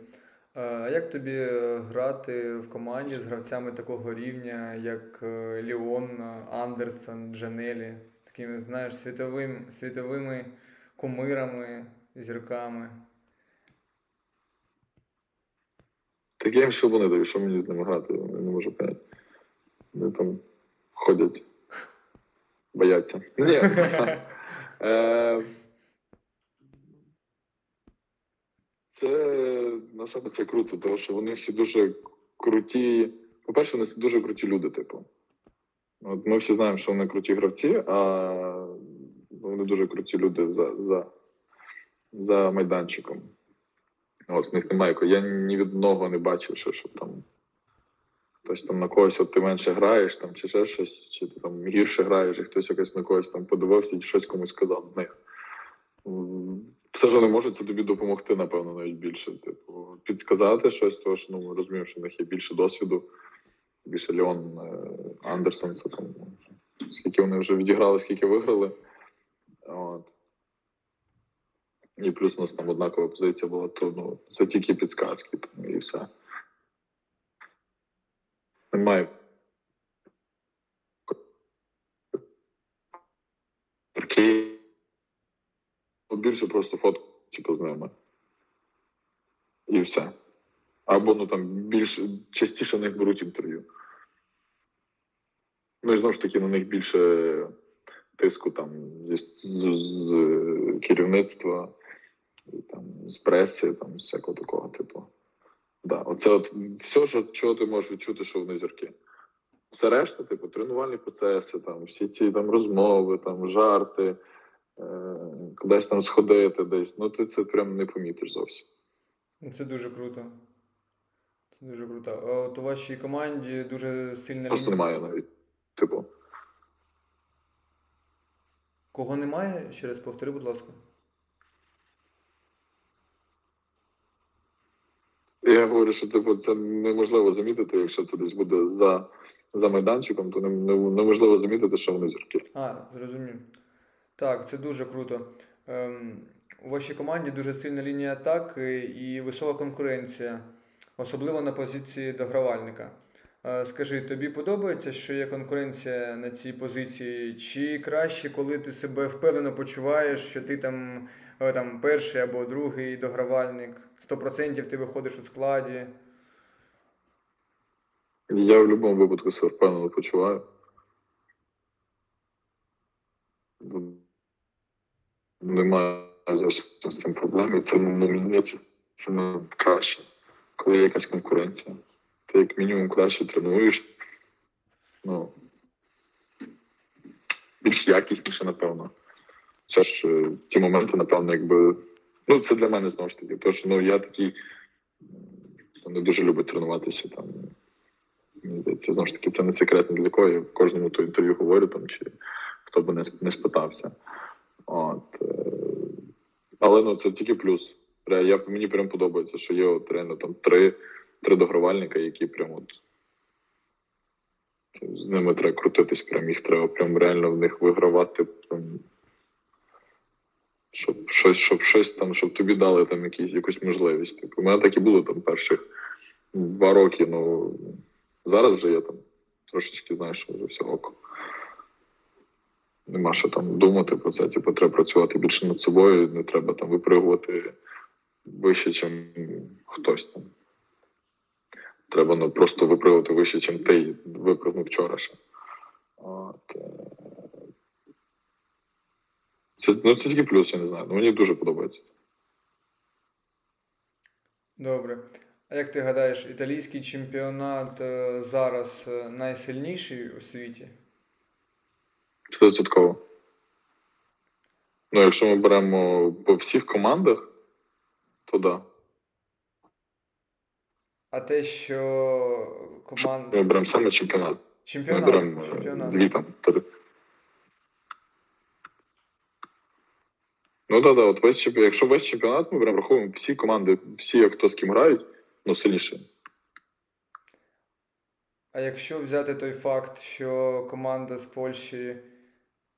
Е, А як тобі е, грати в команді з гравцями такого рівня, як е, Ліон, Андерсон, Джанелі, такими, знаєш, світовим, світовими кумирами, зірками? Так я їм що вони дають, що мені з ними грати, я не можу поняти. Вони там ходять, бояться. Ні. Е, Це на себе це круто, тому що вони всі дуже круті. По-перше, вони дуже круті люди, типу. От ми всі знаємо, що вони круті гравці, а вони дуже круті люди за, за, за майданчиком. От в них немає. Я ні від одного не бачив, що, щоб там хтось там на когось от ти менше граєш, там, чи ще щось, чи ти там гірше граєш, і хтось якось на когось там подивився і щось комусь сказав з них. Все ж вони можуть це тобі допомогти, напевно, навіть більше. Типу, підсказати щось, тому що ну, ми розуміємо, що в них є більше досвіду. Більше Леон е, Андерсон, це там, скільки вони вже відіграли, скільки виграли. От. І плюс у нас там однакова позиція була, то ну, це тільки підсказки, і все. Немає. Ну, Більше просто фото, типу, з ними. І все. Або ну там більш частіше в них беруть інтерв'ю. Ну і знову ж таки на них більше тиску там зі, з, з керівництва, там, з преси, там, всякого такого, типу. Да, оце от все, що, чого ти можеш відчути, що вони зірки. Все решта, типу, тренувальні процеси, там, всі ці там розмови, там, жарти, е, кудись там сходити десь. Ну, ти це прям не помітиш зовсім. Ну, Це дуже круто. Це дуже круто. А От у вашій команді дуже сильна Просто лінія. немає навіть. Типу, Кого немає? Ще раз повтори, будь ласка. Я говорю, що типу, це неможливо замітити, якщо це десь буде за, за майданчиком, то не- не- неможливо замітити, що вони зірки. А, зрозумів. Так, це дуже круто. Ем, у вашій команді дуже сильна лінія атаки і висока конкуренція, особливо на позиції догравальника. Е, Скажи, тобі подобається, що є конкуренція на цій позиції? Чи краще, коли ти себе впевнено почуваєш, що ти там, е, там перший або другий догравальник, 100% ти виходиш у складі? Я в будь-якому випадку себе впевнено почуваю. Немає з цим проблем. І це ну, мені здається, це не краще, коли є якась конкуренція. Ти як мінімум краще тренуєш. Ну, більш якісніше, напевно. Це ж е, ті моменти, напевно, якби. Ну, це для мене знову ж таки. Що ну, я такий, хто не дуже любить тренуватися там. Здається, знову ж таки, це не секрет для кого. Я в кожному то інтерв'ю говорю, там, чи хто би не, не спитався. От, е, але ну, це тільки плюс. Я, мені прям подобається, що є от, реально там три, три догравальника, які прям от. З ними треба крутитись, прям їх треба прям реально в них вигравати. Прям, щоб щось, щоб щось там, щоб тобі дали там якісь, якусь можливість. Типу, у мене так і було там перших два роки, ну зараз вже я там трошечки знаю, що вже все око. Нема що там думати про це. Типу, треба працювати більше над собою, не треба там випригувати вище, ніж хтось там. Треба ну, просто випригувати вище, ніж ти випрыгнув вчора ще. От, е, це, ну, це тільки плюс, я не знаю. Ну, мені дуже подобається. Добре. А як ти гадаєш, італійський чемпіонат е, зараз е, найсильніший у світі? Стовідсотково. Ну, якщо ми беремо по всіх командах, то да. А те, що команд... Ми беремо саме чемпіонат. Ми Чемпіонат. беремо е, чемпіонат. дві там. три. Ну так, да, от весь чемпіонат. Якщо весь чемпіонат, ми беремо рахуємо всі команди, всі, хто з ким грають, ну сильніші. А якщо взяти той факт, що команда з Польщі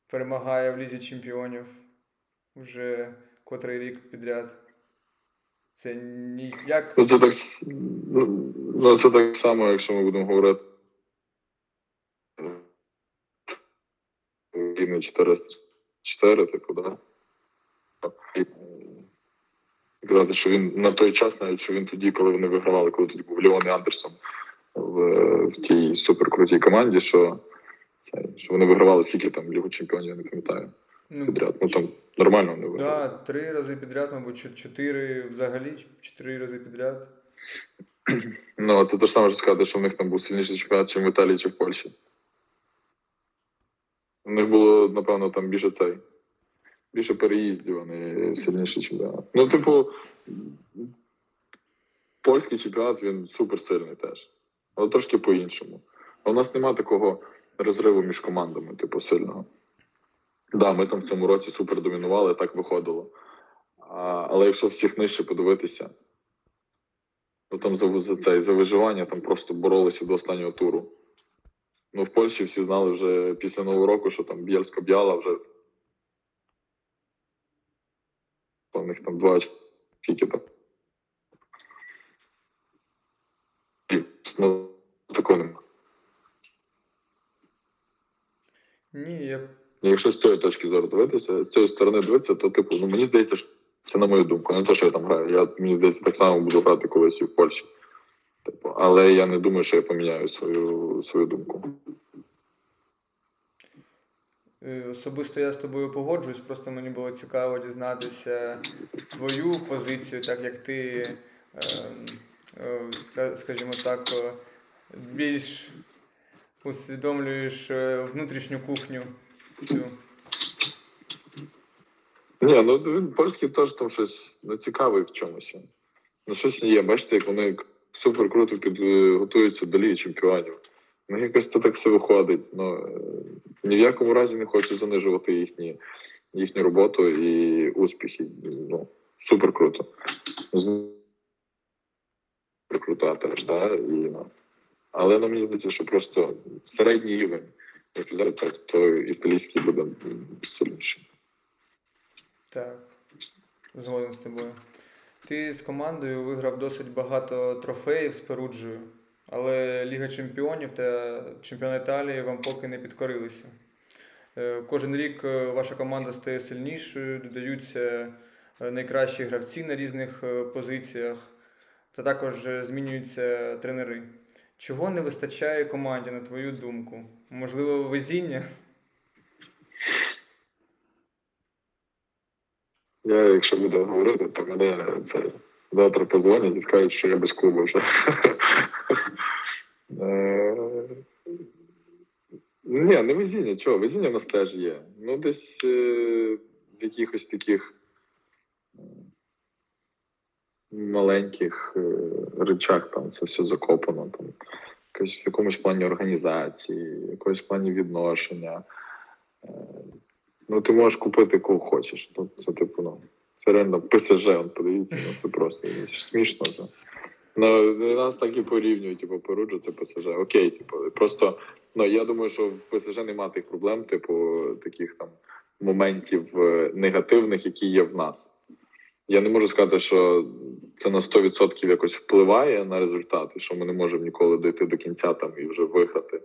перемагає в Лізі Чемпіонів вже котрий рік підряд, це ніяк. Ну, це так, ну, ну, це так само, якщо ми будемо говорити. Рівно 404, типу, да. Казати, що він на той час, навіть що він тоді, коли вони вигравали, коли тоді був Леон і Андерсон в, в тій суперкрутій команді, що, що вони вигравали скільки там Лігу Чемпіонів, я не пам'ятаю, Ну, підряд. Ну там нормально вони вигравали. да, три рази підряд, мабуть, чотири взагалі, чотири рази підряд. Ну, це те ж саме, що сказати, що в них там був сильніший чемпіонат, чи в Італії, чи в Польщі. У них було, напевно, там більше цей. Більше переїздів, а не сильніший чемпіонат. Ну, типу, польський чемпіонат він суперсильний теж. Але трошки по-іншому. У нас немає такого розриву між командами, типу, сильного. Так, да, ми там в цьому році супер домінували, так виходило. А, але якщо всіх нижче подивитися, Ну там за, за цей за виживання там просто боролися до останнього туру. Ну, в Польщі всі знали вже після Нового року, що там Бєльська Б'яла вже. У них там два очки, скільки там. Ну, такого нема. Ні, я Ну, Якщо з цієї точки зору дивитися, з цієї сторони дивитися, то типу, ну мені здається, що це на мою думку. Не те, що я там граю. Я мені здається, так само буду грати колись і в Польщі. Типу, але я не думаю, що я поміняю свою, свою думку. Е, Особисто я з тобою погоджуюсь, просто мені було цікаво дізнатися твою позицію, так як ти, е, е, ска- скажімо так, е, більш усвідомлюєш внутрішню кухню цю. Ні, ну він польський теж там щось ну, цікавий в чомусь. Ну, щось є. Бачите, як вони супер круто підготуються до Ліги чемпіонів. Ну, якось це так все виходить. Ну, е, ні в якому разі не хочу занижувати їхні, їхню роботу і успіхи. Ну, супер круто. З- крута теж, да? І, ну, але ну, мені здається, що просто середній рівень, якщо взяти, так, то італійський буде сильніший. Так, згоден з тобою. Ти з командою виграв досить багато трофеїв з Перуджею, але Ліга Чемпіонів та Чемпіонат Італії вам поки не підкорилися. Е, Кожен рік е, ваша команда стає сильнішою, додаються е, найкращі гравці на різних позиціях, та також змінюються тренери. Чого не вистачає команді, на твою думку? Можливо, везіння? Я, якщо буду говорити, то мене це завтра позвонять і скажуть, що я без клубу вже. Ні, не везіння, чого, везіння в нас теж є. Ну, десь в якихось таких маленьких е, речах там це все закопано. Там, в якомусь плані організації, в якомусь плані відношення. Ну, ти можеш купити кого хочеш. Ну, це типу, ну, це реально ПСЖ, он, подивіться, ну, це просто смішно вже. Ну, нас так і порівнюють, типу, Перуджа це ПСЖ. Окей, типу, просто ну, я думаю, що в ПСЖ немає тих проблем, типу, таких там моментів е, негативних, які є в нас. Я не можу сказати, що це на 100% якось впливає на результати, що ми не можемо ніколи дойти до кінця там і вже виграти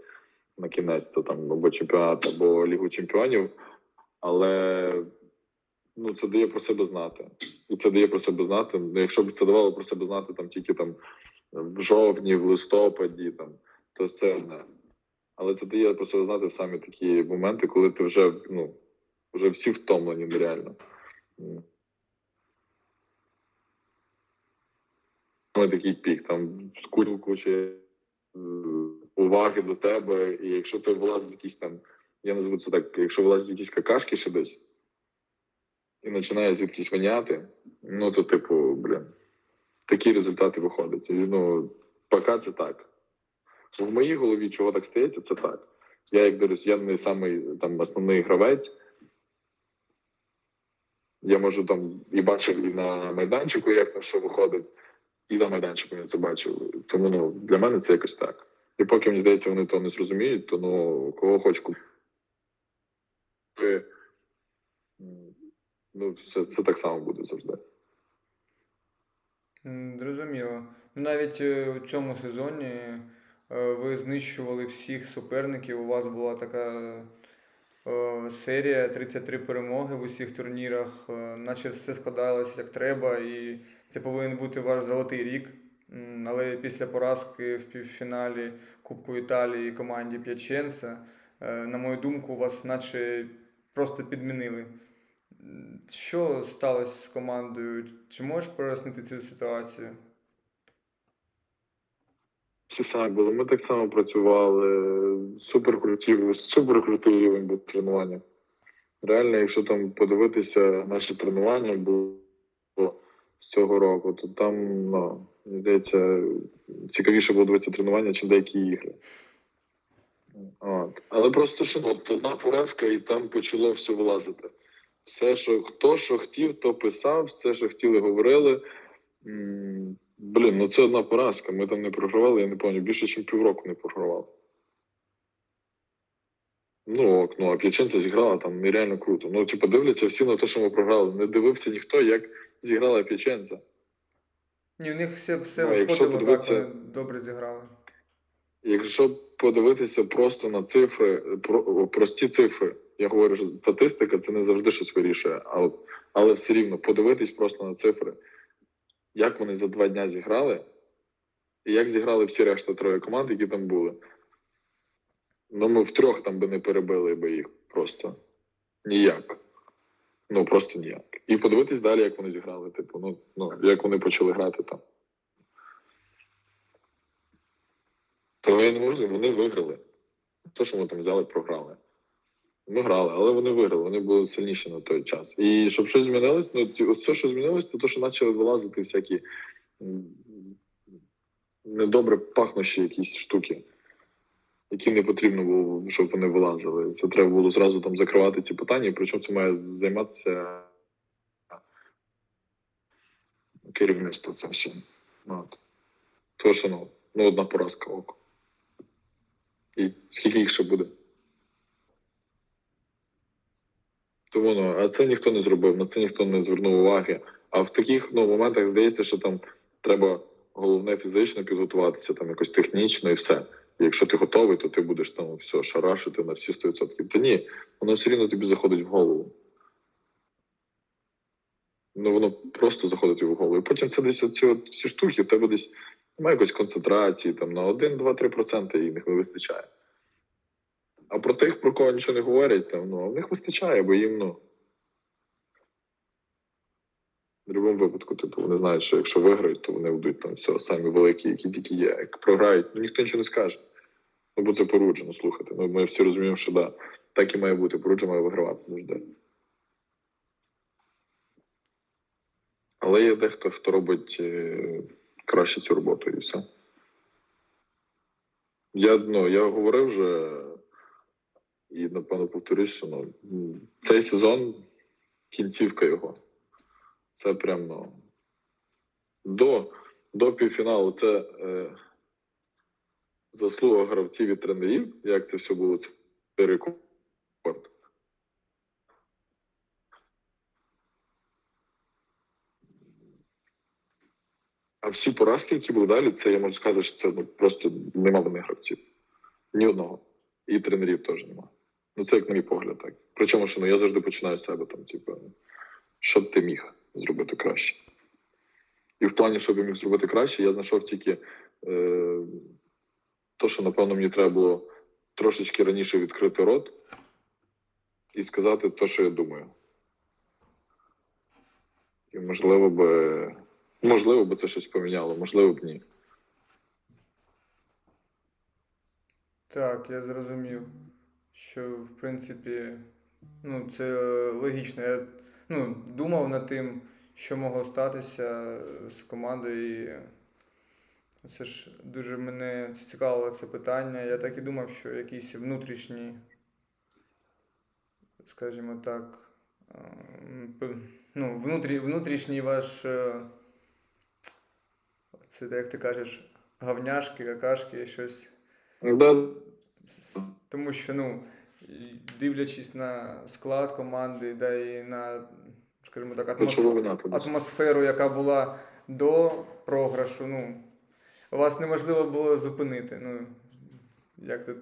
на кінець то там або чемпіонат, або Лігу чемпіонів. Але ну, це дає про себе знати. І це дає про себе знати. Ну, якщо б це давало про себе знати там тільки там в жовтні, в листопаді, там, то це одне. Але це дає про себе знати в самі такі моменти, коли ти вже, ну, вже всі втомлені нереально. Ми такий пік, там скульку куча е, уваги до тебе, і якщо ти влазить якісь там я назву це так, якщо вилазять якісь какашки ще десь і починає звідкись воняти, ну то, типу, блін, такі результати виходять. Ну, поки це так. В моїй голові, чого так стається, це так. Я, як дивлюсь, я не самий там основний гравець. Я можу там і бачив і на майданчику, як на що виходить, і на майданчику я це бачив. Тому ну, для мене це якось так. І поки мені здається, вони то не зрозуміють, то ну кого хоч купити ну, це, це так само буде завжди. Зрозуміло. Ну, Навіть е, у цьому сезоні е, ви знищували всіх суперників. У вас була така е, серія 33 перемоги в усіх турнірах, наче все складалось як треба, і це повинен бути ваш золотий рік. Але після поразки в півфіналі Кубку Італії команді П'яченса, на мою думку, вас наче просто підмінили. Що сталося з командою? Чи можеш прояснити цю ситуацію? Все саме було. Ми так само працювали. Супер круті, супер крутий рівень був тренування. Реально, якщо там подивитися наші тренування було з цього року, то там, ну, мені здається, цікавіше було дивитися тренування, чи деякі ігри. От. Але просто що ну, одна поразка, і там почало все вилазити. Все, що хто що хотів, то писав, все, що хотіли, говорили. Блін, ну це одна поразка. Ми там не програвали, я не пам'ятаю, більше, ніж півроку не програвали. Ну, ок, ну, а П'яченця зіграла там нереально круто. Ну, типу, дивляться всі на те, що ми програли. Не дивився ніхто, як зіграла П'яченця. Ні, у них все, все Ну, виходило так, вони добре зіграли. Якщо подивитися просто на цифри, про, прості цифри, я говорю, що статистика це не завжди щось вирішує, але, але все рівно подивитись просто на цифри, як вони за два дня зіграли, і як зіграли всі решта троє команд, які там були. Ну, ми втрьох там би не перебили би їх просто ніяк. Ну, просто ніяк. І подивитись далі, як вони зіграли, типу, ну, ну як вони почали грати там. То я не можу, вони виграли. То, що ми там взяли, програли. Ми грали, але вони виграли, вони були сильніші на той час. І щоб щось змінилось, ну ось все, що змінилось, це те, що почали вилазити всякі недобре пахнущі якісь штуки, які не потрібно було, щоб вони вилазили. Це треба було зразу там закривати ці питання, причому це має займатися керівництво цим всім. От. То що ну, ну одна поразка око. І скільки їх ще буде? Тому ну, а це ніхто не зробив, на це ніхто не звернув уваги. А в таких ну, моментах здається, що там треба головне фізично підготуватися, там якось технічно і все. І якщо ти готовий, то ти будеш там все шарашити на всі 100%. Та ні, воно все рівно тобі заходить в голову. Ну, воно просто заходить в голову. І потім це десь оці от всі штуки, в тебе десь немає якоїсь концентрації, там на 1, 2, 3% їх не вистачає. А про тих, про кого нічого не говорять, там, ну, а в них вистачає, бо їм, ну. В будь-якому випадку, типу, вони знають, що якщо виграють, то вони будуть там все, самі великі, які тільки є. Як програють, ну ніхто нічого не скаже. Ну, бо це поруджено, слухайте. Ну, ми всі розуміємо, що да, так і має бути. Поруджа має вигравати завжди. Але є дехто, хто робить е, краще цю роботу і все. Я, ну, я говорив вже і, напевно, повторюсь, що ну, цей сезон кінцівка його. Це прям ну, до, до півфіналу це е, заслуга гравців і тренерів, як це все було, це рекорд. А всі поразки, які були далі, це я можу сказати, що це ну, просто нема в них гравців. Ні одного. І тренерів теж нема. Ну, це як на мій погляд, так. Причому, що ну, я завжди починаю з себе, там, типу, що б ти міг зробити краще. І в плані, щоб я міг зробити краще, я знайшов тільки е, то, що, напевно, мені треба було трошечки раніше відкрити рот і сказати те, що я думаю. І можливо би. Можливо, би це щось поміняло, можливо б ні. Так, я зрозумів, що в принципі, ну, це логічно. Я ну, думав над тим, що могло статися з командою. І це ж дуже мене цікавило це питання. Я так і думав, що якісь внутрішні, скажімо так, ну, внутрі, внутрішній ваш, е, це як ти кажеш, говняшки, какашки, щось. Да, Тому що, ну, дивлячись на склад команди, да і на, скажімо так, атмос... атмосферу, яка була до програшу, ну, вас неможливо було зупинити. Ну, як тут.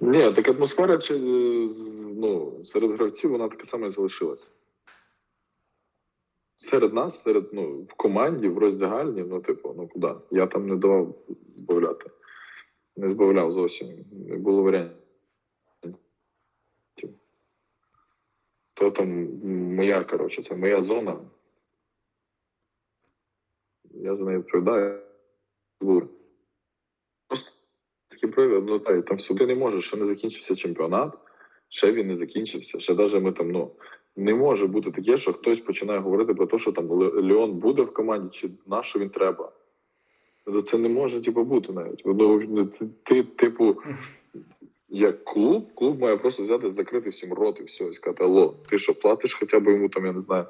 Ні, так атмосфера чи, е, ну, серед гравців вона така сама і залишилась. Серед нас, серед, ну, в команді, в роздягальні, ну, типу, ну куди? Я там не давав збавляти. Не збавляв зовсім. Не було варіантів. То там моя, коротше, це моя зона. Я за неї відповідаю. Просто такий привід, ну там все. Ти не можеш, ще не закінчився чемпіонат, ще він не закінчився. Ще навіть ми там, ну, не може бути таке, що хтось починає говорити про те, що там Ле- Леон буде в команді, чи на що він треба. Ну, Це не може типу, бути навіть. Ну, ти, ти, типу, як клуб, клуб має просто взяти, закрити всім рот і все, і сказати, алло, ти що, платиш хоча б йому там, я не знаю,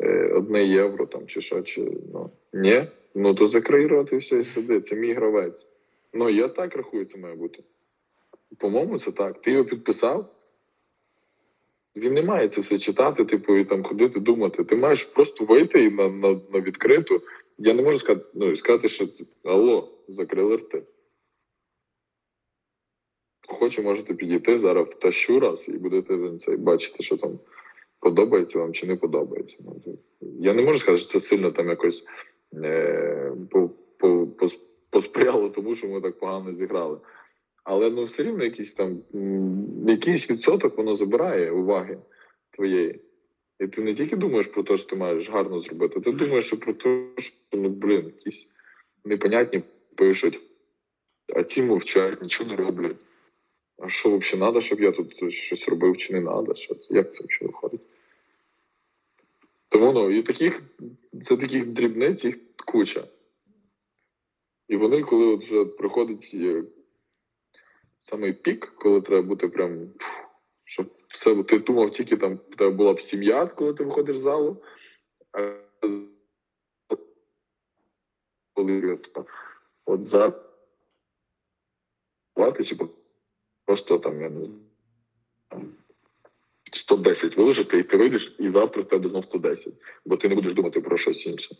е, одне євро там чи що, чи ну ні, ну то закрий рот і все, і сиди, це мій гравець. Ну я так рахую, це має бути. По-моєму, це так. Ти його підписав. Він не має це все читати, типу, і там ходити, думати. Ти маєш просто вийти і на, на, на відкриту. Я не можу сказати, ну, сказати, що алло, закрили рти. Хоче, можете підійти зараз втащу раз і будете це бачити, що там подобається вам чи не подобається. Ну, я не можу сказати, що це сильно там якось е, по, по, пос- посприяло тому, що ми так погано зіграли. Але ну все рівно якийсь там якийсь відсоток воно забирає уваги твоєї. І ти не тільки думаєш про те, що ти маєш гарно зробити, ти думаєш що про те, що ну блін, якісь непонятні пишуть, а ці мовчать, нічого не роблять. А що взагалі треба, щоб я тут щось робив чи не треба? Що, як це взагалі виходить? Тому ну, і таких, це таких дрібниць їх куча. І вони, коли от вже приходить е, самий пік, коли треба бути прям, щоб все, ти думав, тільки там тебе була б сім'я, коли ти виходиш з залу, от за плати, чи просто там, я не знаю, 110 виложити, і ти вийдеш, і завтра в тебе знов 110. Бо ти не будеш думати про щось інше.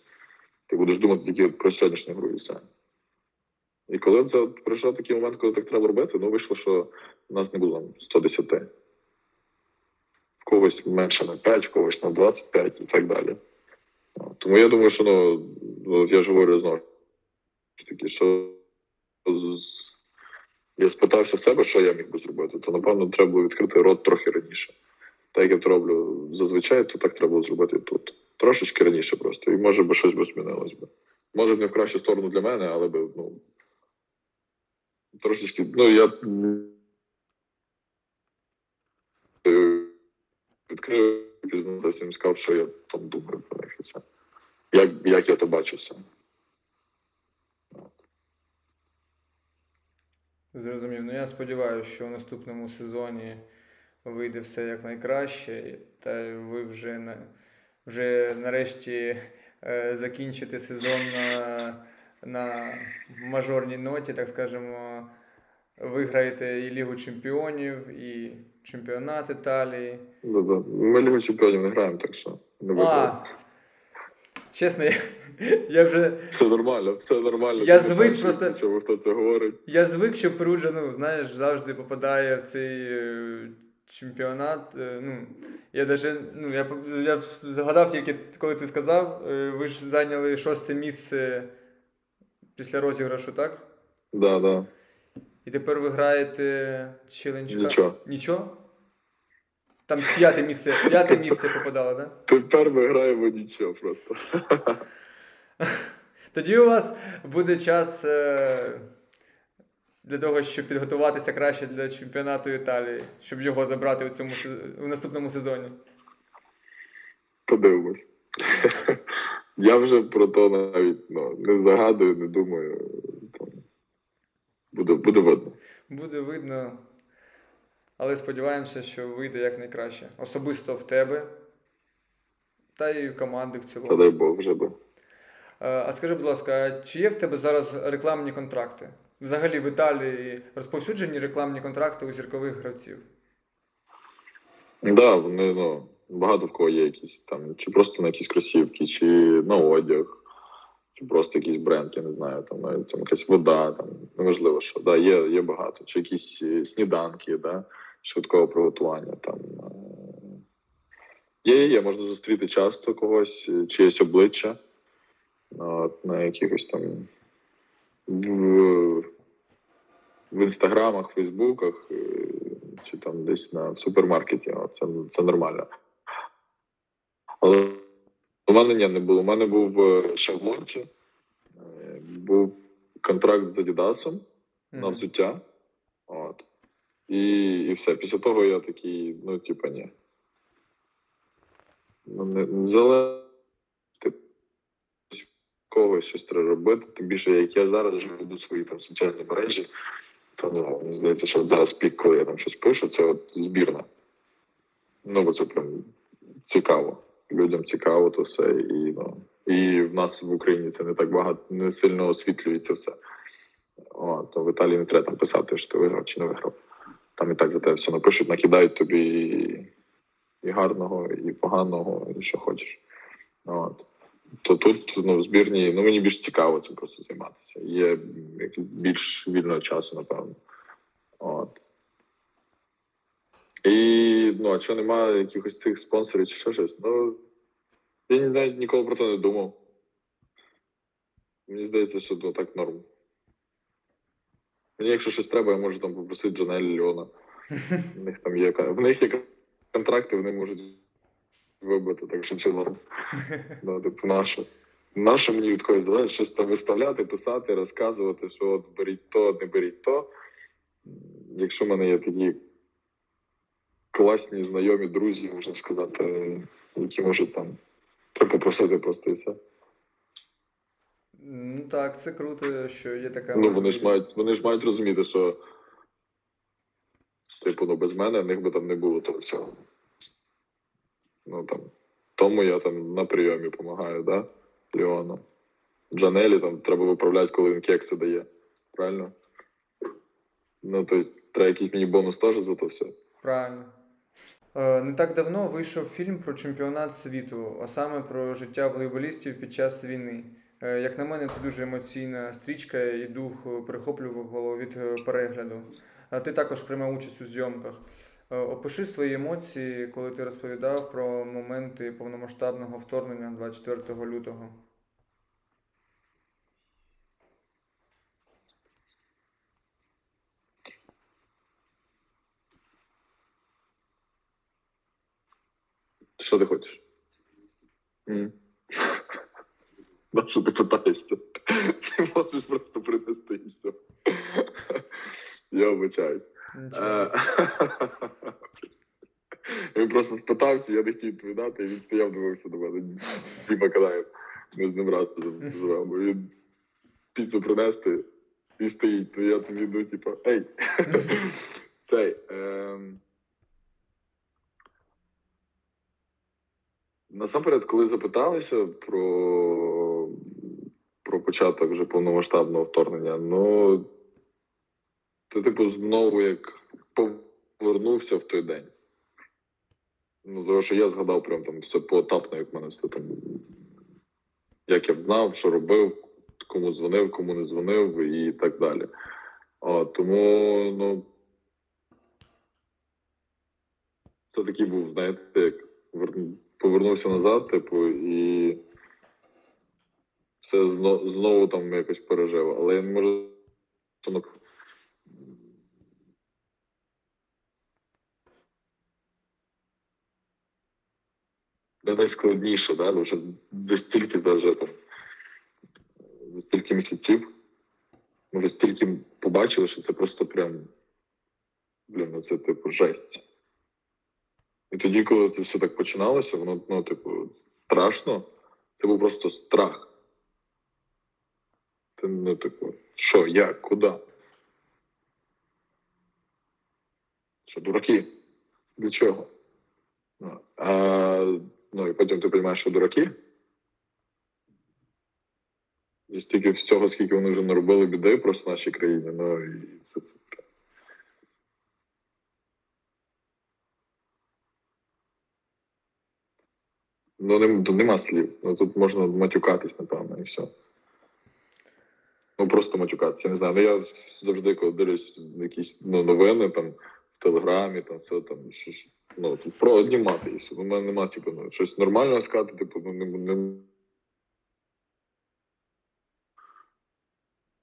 Ти будеш думати тільки про сьогоднішню гру і все. І коли це прийшов такий момент, коли так треба робити, ну вийшло, що в нас не було там 110. Когось менше на 5, в когось на 25 і так далі. Тому я думаю, що ну, я ж говорю знову таки, що я спитався себе, що я міг би зробити, то напевно треба було відкрити рот трохи раніше. Так як я роблю зазвичай, то так треба було зробити тут. Трошечки раніше просто. І може би щось би змінилось би. Може б не в кращу сторону для мене, але би, ну. Трошечки, ну я е, відкрив пізнатися їм сказав, що я там думаю про них і це. Як, як я то бачу все. Зрозумів. Ну я сподіваюся, що в наступному сезоні вийде все як найкраще, та ви вже на вже нарешті е, закінчите сезон на, на мажорній ноті, так скажемо, виграєте і Лігу Чемпіонів, і чемпіонат Італії. Да-да. Ми Лігу чемпіонів не граємо, так що не А, виграємо. чесно, я, я вже Все нормально, все нормально. Я звик бачиш, просто- Чому хто це говорить? Я звик, що Перуджа, ну, знаєш, завжди попадає в цей е, чемпіонат. Е, ну, я даже, ну, я, я згадав тільки, коли ти сказав, е, ви ж зайняли шосте місце після розіграшу, так? Да, да. І тепер ви граєте челендж. Нічого. Нічого? Там п'яте місце, п'яте місце попадало, так? Да? Тепер ми граємо нічого просто. Тоді у вас буде час е, для того, щоб підготуватися краще для чемпіонату Італії, щоб його забрати у, цьому, у наступному сезоні. Подивимось. Я вже про то навіть ну, не загадую, не думаю. Буде, буде видно. Буде видно, але сподіваємося, що вийде якнайкраще. Особисто в тебе та й в команди в Та цілому. дай Бог вже би. Е, А скажи, будь ласка, чи є в тебе зараз рекламні контракти? Взагалі в Італії розповсюджені рекламні контракти у зіркових гравців? Так, да, вони ну, багато в кого є якісь там, чи просто на якісь кросівки, чи на одяг, чи просто якийсь бренд, я не знаю, там навіть там якась вода, там неважливо що. Да, є, є багато. Чи якісь е, сніданки, да, швидкого приготування. Там, е. є, є, є, можна зустріти часто когось, е, чиєсь обличчя от, на якихось там в, в інстаграмах, фейсбуках, е, чи там десь на в супермаркеті. От, Це, це нормально. Але у мене ні, не було. У мене був е, ще в Монці, е, був контракт з Адідасом на взуття. От. І, і все. Після того я такий, ну, типа, ні. Ну, не, не залежить когось щось треба робити. Тим більше, як я зараз вже веду свої там соціальні мережі, то ну, мені здається, що от зараз пік, коли я там щось пишу, це от збірна. Ну, бо це прям цікаво. Людям цікаво то все. І, ну, і в нас в Україні це не так багато, не сильно освітлюється все. О, то в Італії не треба там писати, що ти виграв чи не виграв. Там і так за тебе все напишуть, накидають тобі і, і гарного, і поганого, і що хочеш. От. То тут ну, в збірні, ну мені більш цікаво цим просто займатися. Є більш вільного часу, напевно. От. І ну, а що немає якихось цих спонсорів чи ще щось? Ну, я навіть ніколи про це не думав. Мені здається, що ну, так норм. Мені, якщо щось треба, я можу там попросити Джанелі Леона. В них там є в них є контракти, вони можуть вибити, так що це норм. Да, типу, наше. Наше мені від когось щось там виставляти, писати, розказувати, що от беріть то, не беріть то. Якщо в мене є такі класні знайомі, друзі, можна сказати, які можуть там попросити просто і все. Ну так, це круто, що є така. Ну, вони ж мають, вони ж мають розуміти, що типу, ну, без мене в них би там не було того всього. Ну там. Тому я там на прийомі допомагаю, да? Леону. Джанелі, там треба виправляти, коли він кекси дає. Правильно? Ну, тобто, треба якийсь мені бонус теж за то все. Правильно. Е, Не так давно вийшов фільм про чемпіонат світу, а саме про життя волейболістів під час війни. Е, Як на мене, це дуже емоційна стрічка і дух е, перехоплював від перегляду. Ти також приймав участь у зйомках. Опиши свої емоції, коли ти розповідав про моменти повномасштабного вторгнення 24 лютого. Що ти хочеш? На що ти питаєшся? Ти можеш просто принести і все. Я. Е, Він просто спитався, я не хотів відповідати, і він стояв, дивився до мене. Діма Канаєв. Ми з ним разом живемо. Він піцу принести і стоїть. То я тобі ну, типу, ей. Цей. ем, Насамперед, коли запиталися про, про початок вже повномасштабного вторгнення, ну ти, типу, знову як повернувся в той день. Ну, тому що я згадав прям там все поетапно, як мене все там. Як я б знав, що робив, кому дзвонив, кому не дзвонив і так далі. А, тому, ну. Це такий був, знаєте, як повернувся назад, типу, і все зно- знову там якось пережив. Але я не можу. не найскладніше, да? вже за стільки за вже там за стільки місяців. Ми вже стільки побачили, що це просто прям блін, ну це типу жесть. І тоді, коли це все так починалося, воно, ну, типу, страшно. Це був просто страх. Ти, ну, типу, що, як, куди? Що, дураки? Для чого? Ну, а, ну і потім ти розумієш, що дураки. І стільки всього, скільки вони вже наробили біди просто в нашій країні, ну і це, це Ну, нем- тут нема слів. Ну, тут можна матюкатись, напевно, і все. Ну, просто матюкатися. Я не знаю. Ну, я завжди, коли дивлюсь якісь ну, новини там в Телеграмі, там все там, що, ну, тут про одні мати і все. У мене нема, типу, ну, щось нормального сказати, типу, ну, не, не...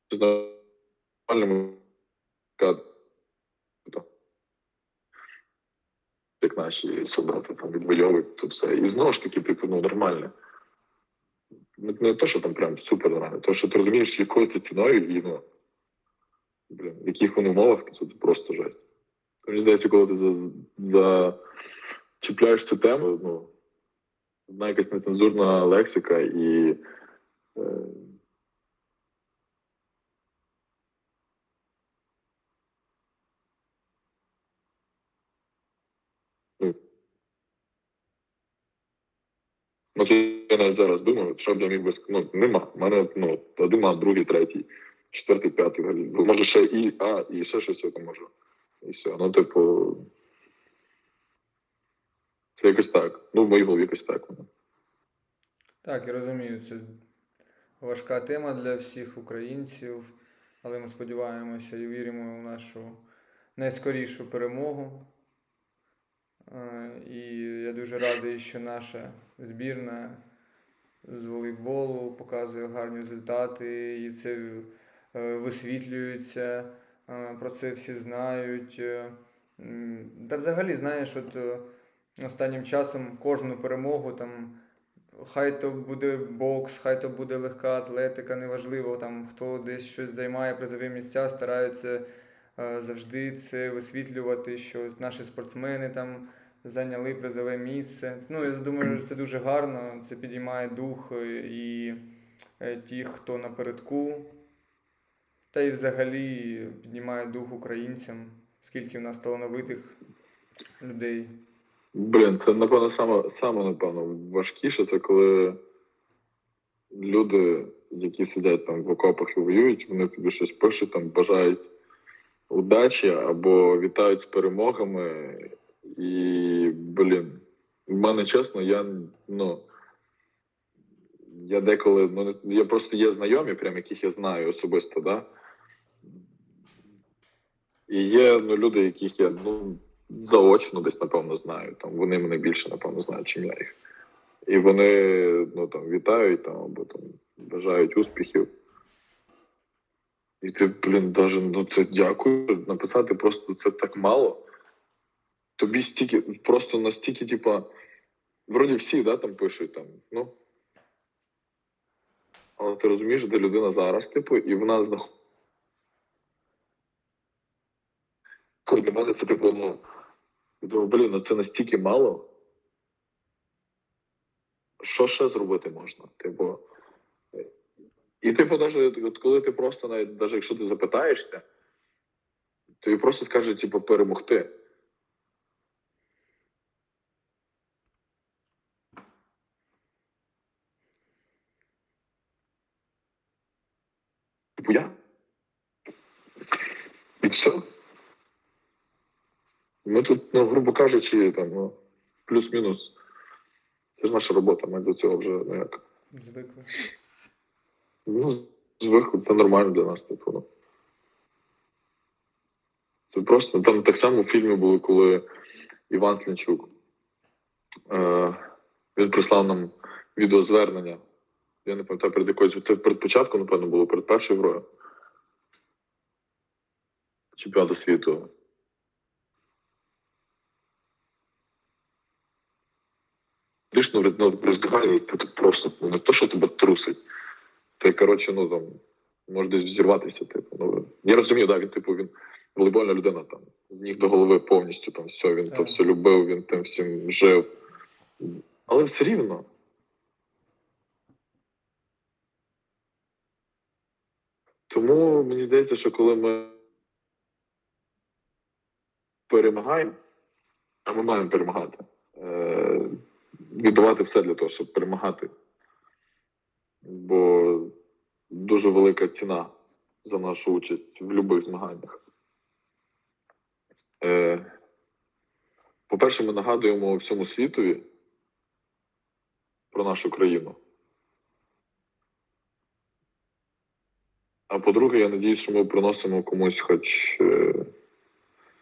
Щось нормальному сказати. Типу, Як наші солдати там відвоюють тут все. І знову ж таки, типу, ну, нормально. Не, те, що там прям супер нормально, то, що ти розумієш, якою це ціною і ну, блін, в яких вони умовах, це просто жесть. Мені здається, коли ти за, цю тему, ну, одна якась нецензурна лексика і. Е, ну, Ну, то я навіть зараз думаю, що б я міг би ну, нема. У мене ну, один другий, третій, четвертий, п'ятий. Ну, може ще і А, і ще щось я там можу. І все. Ну, типу. Це якось так. Ну, в моїй голові якось так. Так, я розумію, це важка тема для всіх українців, але ми сподіваємося і віримо в нашу найскорішу перемогу. Е, І я дуже радий, що наша збірна з волейболу показує гарні результати, і це е, висвітлюється, е, про це всі знають. Та взагалі, знаєш, от останнім часом кожну перемогу там. Хай то буде бокс, хай то буде легка атлетика, неважливо, там хто десь щось займає призові місця, стараються завжди це висвітлювати, що наші спортсмени там зайняли призове місце. Ну, я думаю, що це дуже гарно, це підіймає дух е, і е, ті, хто напередку, та й взагалі піднімає дух українцям, скільки в нас талановитих людей. Блін, це напевно саме, саме напевно важкіше, це коли люди які сидять там в окопах і воюють, вони тобі щось пишуть, там бажають удачі або вітають з перемогами. І, блін, в мене чесно, я ну. Я деколи, ну, я просто є знайомі, прям яких я знаю особисто, да? І є ну, люди, яких я ну, заочно десь, напевно, знаю. Там, вони мене більше, напевно, знають, чим я їх. І вони ну, там, вітають там, або там, бажають успіхів. І ти, блін, даже, ну це дякую. Написати просто це так мало. Тобі стільки, просто настільки, типа, вроді всі, да, там пишуть там, ну. Але ти розумієш, де людина зараз, типу, і вона знаходить. Для мене це типу, ну. Думаю, блін, ну це настільки мало. Що ще зробити можна? Типу. І типу, навіть от коли ти просто навіть, навіть якщо ти запитаєшся, тобі просто скажуть, типу, перемогти. Типу я. І все. Ми тут, ну, грубо кажучи, там, ну, плюс-мінус. Це ж наша робота, ми до цього вже ну. Звикли. Ну, звикли, це нормально для нас, типу. Ну. Це просто там так само в фільмі було, коли Іван Слінчук. Е, він прислав нам відеозвернення. Я не пам'ятаю перед якоюсь. Це перед початком, напевно, було, перед першою грою. Чемпіонату світу. Фактично, ну, в роздягальні ти просто ну, не то, що тебе трусить. Ти, коротше, ну там може десь взірватися. Типу. Ну, я розумію, да, він, типу, він волейбольна людина там, з ніг до голови повністю там все, він то все любив, він тим всім жив. Але все рівно. Тому мені здається, що коли ми перемагаємо, а ми маємо перемагати, е- віддавати все для того, щоб перемагати. Бо дуже велика ціна за нашу участь в будь-яких змаганнях. Е, по-перше, ми нагадуємо всьому світові про нашу країну. А по-друге, я надіюсь, що ми приносимо комусь хоч е,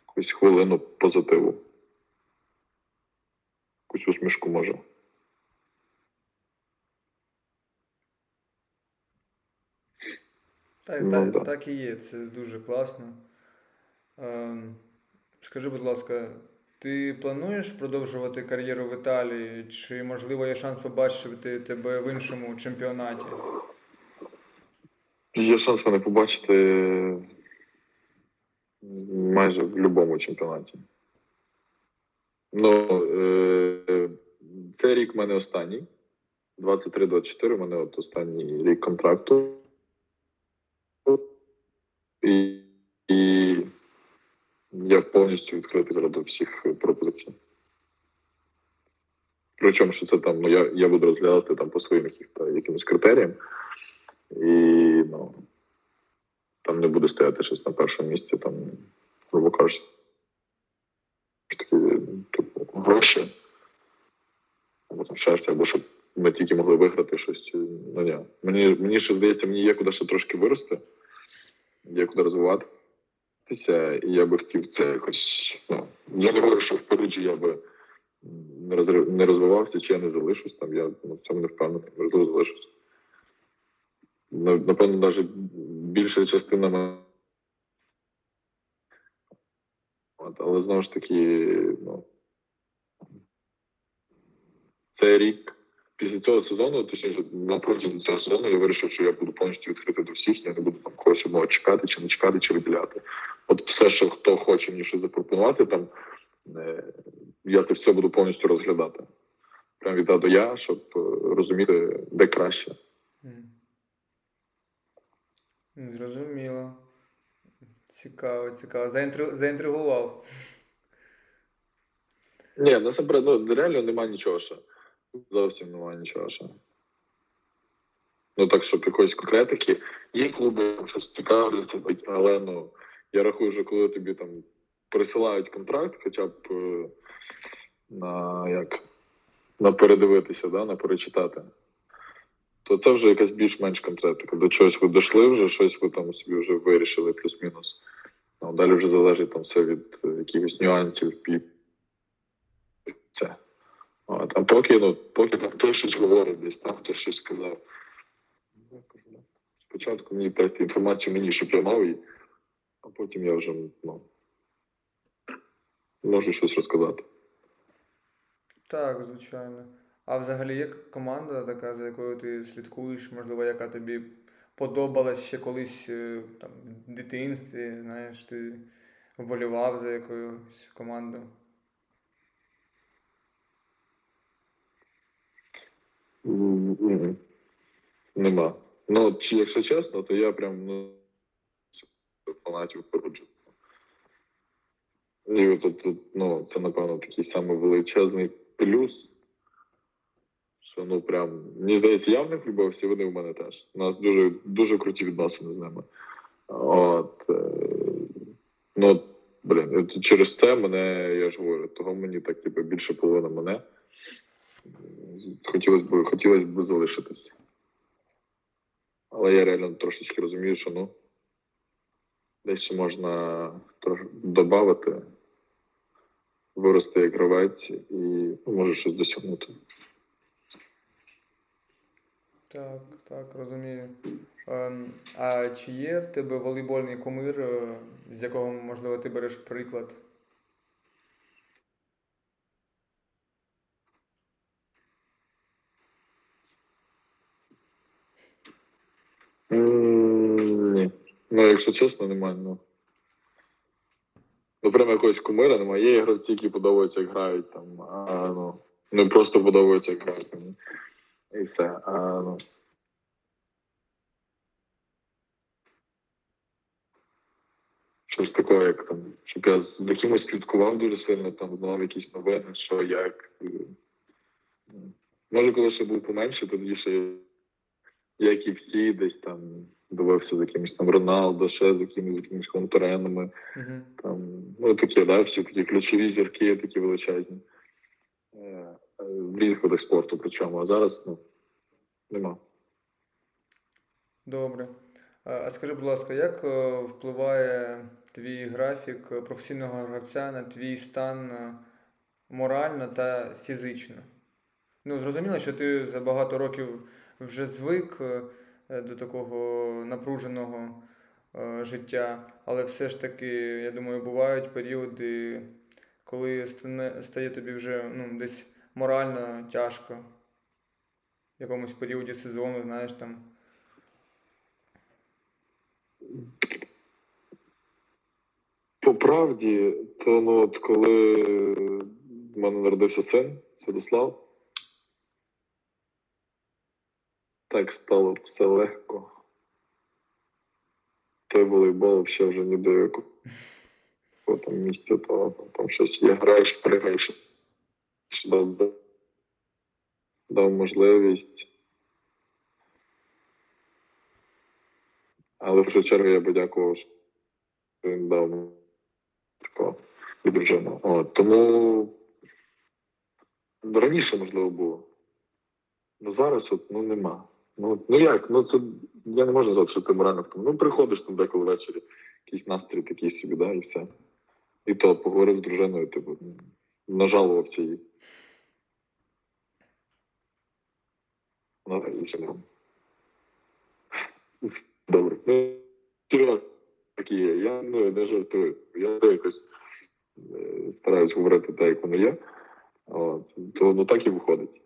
якусь хвилину позитиву. Якусь усмішку може. Так, Ну, так, да. так і є, це дуже класно. Ем, скажи, будь ласка, ти плануєш продовжувати кар'єру в Італії, чи можливо є шанс побачити тебе в іншому чемпіонаті? Є шанс мене побачити майже в будь-якому чемпіонаті. Ну, е, цей рік в мене останній. 23-24 у мене от останній рік контракту. І, і я повністю відкритий до всіх пропозицій. Причому, що це там, ну, я, я буду розглядати там по своїм якимось критеріям. І ну, там не буде стояти щось на першому місці, там, грубо кажучи, такі, типу, гроші. Або там щастя, або щоб ми тільки могли виграти щось. Ну ні. Мені, мені ще здається, мені є куди ще трошки вирости, є куди розвиватися, і я би хотів це якось. Ну, я не говорю, що в Парижі я би не, розвивався, чи я не залишусь там. Я ну, в цьому не впевнений, можливо, залишусь. Напевно, навіть більша частина мене. Але знову ж таки, ну, цей рік після цього сезону, точніше, напроти цього сезону, я вирішив, що я буду повністю відкритий до всіх, я не буду там когось одного чекати, чи не чекати, чи виділяти. От все, що хто хоче мені щось запропонувати, там е, я це все буду повністю розглядати. Прям від А до Я, щоб е, розуміти, де краще. Зрозуміло. Цікаво, цікаво. Заінтри... Заінтригував. Ні, насамперед, ну реально немає нічого ще. Зовсім немає нічого ще. Ну так, щоб якоїсь конкретики. Є клуби, щось цікавляться, але ну я рахую, що коли тобі там присилають контракт, хоча б е, на як на передивитися, да, на перечитати, то це вже якась більш-менш конкретика. До чогось ви дійшли вже, щось ви там собі вже вирішили, плюс-мінус. Ну, далі вже залежить там все від е, якихось нюансів і це. От, а поки, ну, поки там хтось щось говорить, десь там хтось щось сказав. Спочатку мені дайте інформацію мені, щоб я мав її, а потім я вже ну, можу щось розказати. Так, звичайно. А взагалі є команда така, за якою ти слідкуєш, можливо, яка тобі подобалась ще колись е, там, в дитинстві, знаєш, ти вболівав за якусь команду. М, Нема. Ну, якщо чесно, то я прям ну, фанатів поруджу. І от, ну, це, напевно, такий самий величезний плюс. Що ну прям, мені здається, я в них любив, всі вони в мене теж. У нас дуже, дуже круті відносини з ними. От, е, ну, блін, через це мене, я ж говорю, того мені так, типу, більше половина мене. Хотілося б, хотілося б залишитись. Але я реально трошечки розумію, що ну, десь ще можна додати, вирости як гравець і ну, може щось досягнути. Так, так, розумію. Ем, а чи є в тебе волейбольний кумир, е, з якого, можливо, ти береш приклад? М, Ні. Ну, якщо чесно, немає. Ну. Ну, прямо якогось кумира немає. Є гравці, які подобаються, як грають там. А, ну, не просто подобаються, як грають. Там, і все. А, ну. Щось такого, як там, щоб я за кимось слідкував дуже сильно, там знав якісь новини, що як. ну. Може, коли ще був поменше, тоді ще і всі, десь там дивився за якимось там Роналдо, ще за якимись, за якимись конкурентами. Угу. Там, ну такі, да, всі такі ключові зірки, такі величезні. Е, е, В різних видах спорту, причому, а зараз ну, нема. Добре. А скажи, будь ласка, як е, впливає твій графік професійного гравця на твій стан морально та фізично? Ну, зрозуміло, що ти за багато років вже звик до такого напруженого е, життя, але все ж таки, я думаю, бувають періоди, коли стає тобі вже ну, десь морально тяжко. В якомусь періоді сезону, знаєш там. По правді, то ну, от коли в мене народився син, Святослав, так стало все легко. Той волейбол взагалі вже ні до якого там місця, то там щось є, граєш, пригаєш. Дав, дав- можливість. Але в першу чергу я би дякував, що він дав такого і дружину. Тому раніше можливо було. Ну зараз от ну нема. Ну, ну як? Ну це я не можу назвати, що ти морально в тому. Ну приходиш там деколи ввечері, якийсь настрій такий собі, да, і все. І то поговорив з дружиною, типу, нажалувався їй. Ну, і все. Добре. Ну, такі є. Я ну, не жартую. Я якось е, стараюсь говорити так, як воно є. От. То ну так і виходить.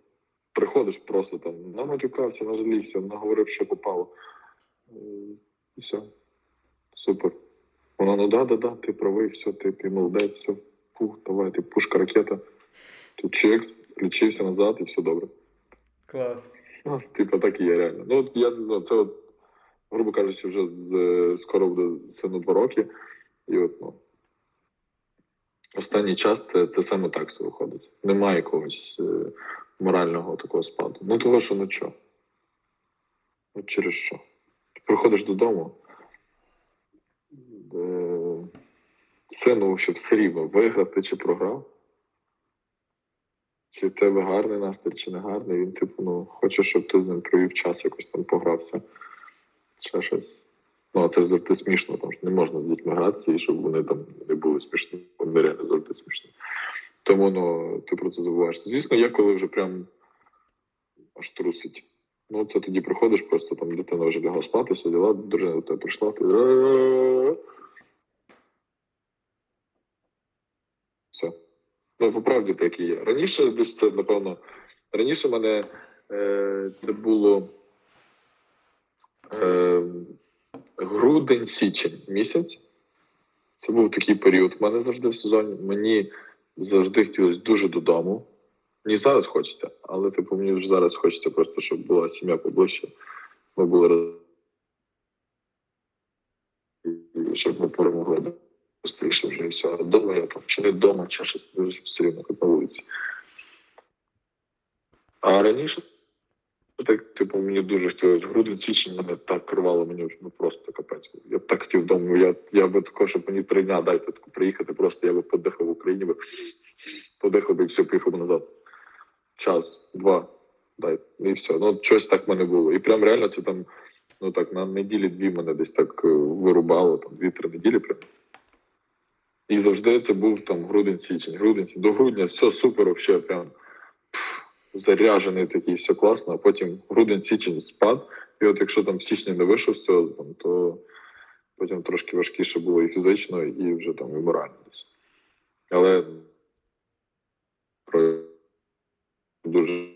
Приходиш просто там, наматюкався, нажалівся, наговорив, що попало. Е, І все. Супер. Вона, ну да, да, да, ти правий, все, ти, ти молодець, все. Фух, давай, ти пушка ракета. Тут чек, включився назад і все добре. Клас. Ну, типу, так і є реально. Ну, от я ну, це от, грубо кажучи, вже з, скоро буде сину два роки. І от, ну, останній час це, це саме так все виходить. Немає якогось е, морального такого спаду. Ну, того, що ну що. От через що? Ти приходиш додому, е, сину ще все рівно виграти чи програв. Чи в тебе гарний настрій, чи не гарний, він, типу, ну, хоче, щоб ти з ним провів час, якось там погрався. Ще щось. Ну, а це завжди смішно, тому що не можна з дітьми гратися, і щоб вони там не були смішні, вони реально завжди смішні. Тому ну, ти про це забуваєш. Звісно, є коли вже прям аж трусить. Ну, це тоді приходиш, просто там дитина вже лягла спати, сиділа, дружина до тебе прийшла, ти. Все. Ну, по правді так і є. Раніше десь це, напевно, раніше мене е, це було е, грудень-січень місяць. Це був такий період в мене завжди в сезоні. Мені завжди хотілося дуже додому. Мені зараз хочеться, але типу мені вже зараз хочеться просто, щоб була сім'я поближче. Ми були разом. Щоб ми перемогли швидше вже і все. А вдома я там чи не вдома, чи щось все рівно на вулиці. А раніше, так, типу, мені дуже хотілося. Грудень січень мене так рвало, мені ну, просто капець. Я б так хотів вдома. Я, я би також, щоб мені три дня дайте таку приїхати, просто я би подихав в Україні, би, подихав би і все, поїхав назад. Час, два, дай, і все. Ну, щось так в мене було. І прям реально це там, ну так, на неділі дві мене десь так е, вирубало, там дві-три неділі прям. І завжди це був там грудень-січень, грудень. До грудня все супер, вообще прям пф, заряжений такий, все класно, а потім грудень-січень спад. І от якщо там в січні не вийшов з цього, там, то потім трошки важкіше було і фізично, і вже там і морально десь. Але про дуже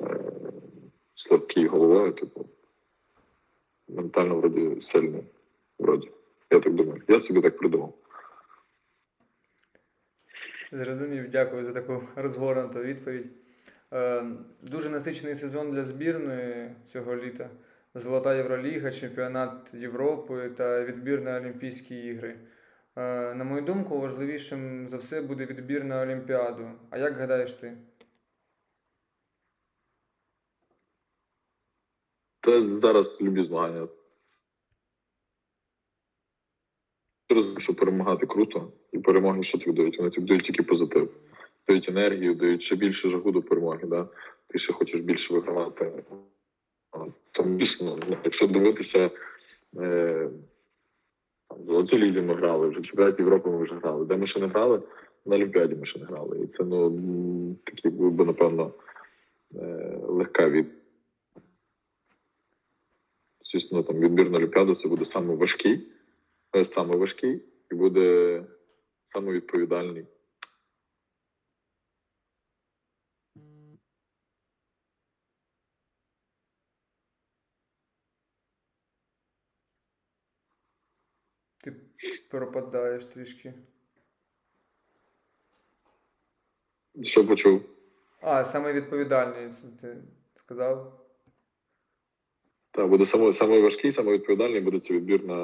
е, слабкий головою, типу, ментально вроді сильний. Вроді. Я так думаю. Я собі так придумав. Зрозумів, дякую за таку розгорнуту відповідь. Е, Дуже насичений сезон для збірної цього літа. Золота Євроліга, чемпіонат Європи та відбір на Олімпійські ігри. Е, На мою думку, важливішим за все буде відбір на Олімпіаду. А як гадаєш ти? Та зараз любі змагання. Ти розумієш, що перемагати круто, і перемоги що тобі дають? Вони тобі дають тільки позитив. Дають енергію, дають ще більше жагу до перемоги. Да? Ти ще хочеш більше вигравати. Тому дійсно, ну, якщо дивитися, е, в Золотій лізі ми грали, вже чемпіонат Європи ми вже грали. Де ми ще не грали? На Олімпіаді ми ще не грали. І це ну, такий був би, напевно, е, легка від. Звісно, там відбір на Олімпіаду це буде саме важкий, е, саме важкий і буде саме відповідальний. Ти пропадаєш трішки. Що почув? А, саме відповідальний, це ти сказав? Так, буде саме, саме важкий, саме відповідальний буде це відбір на,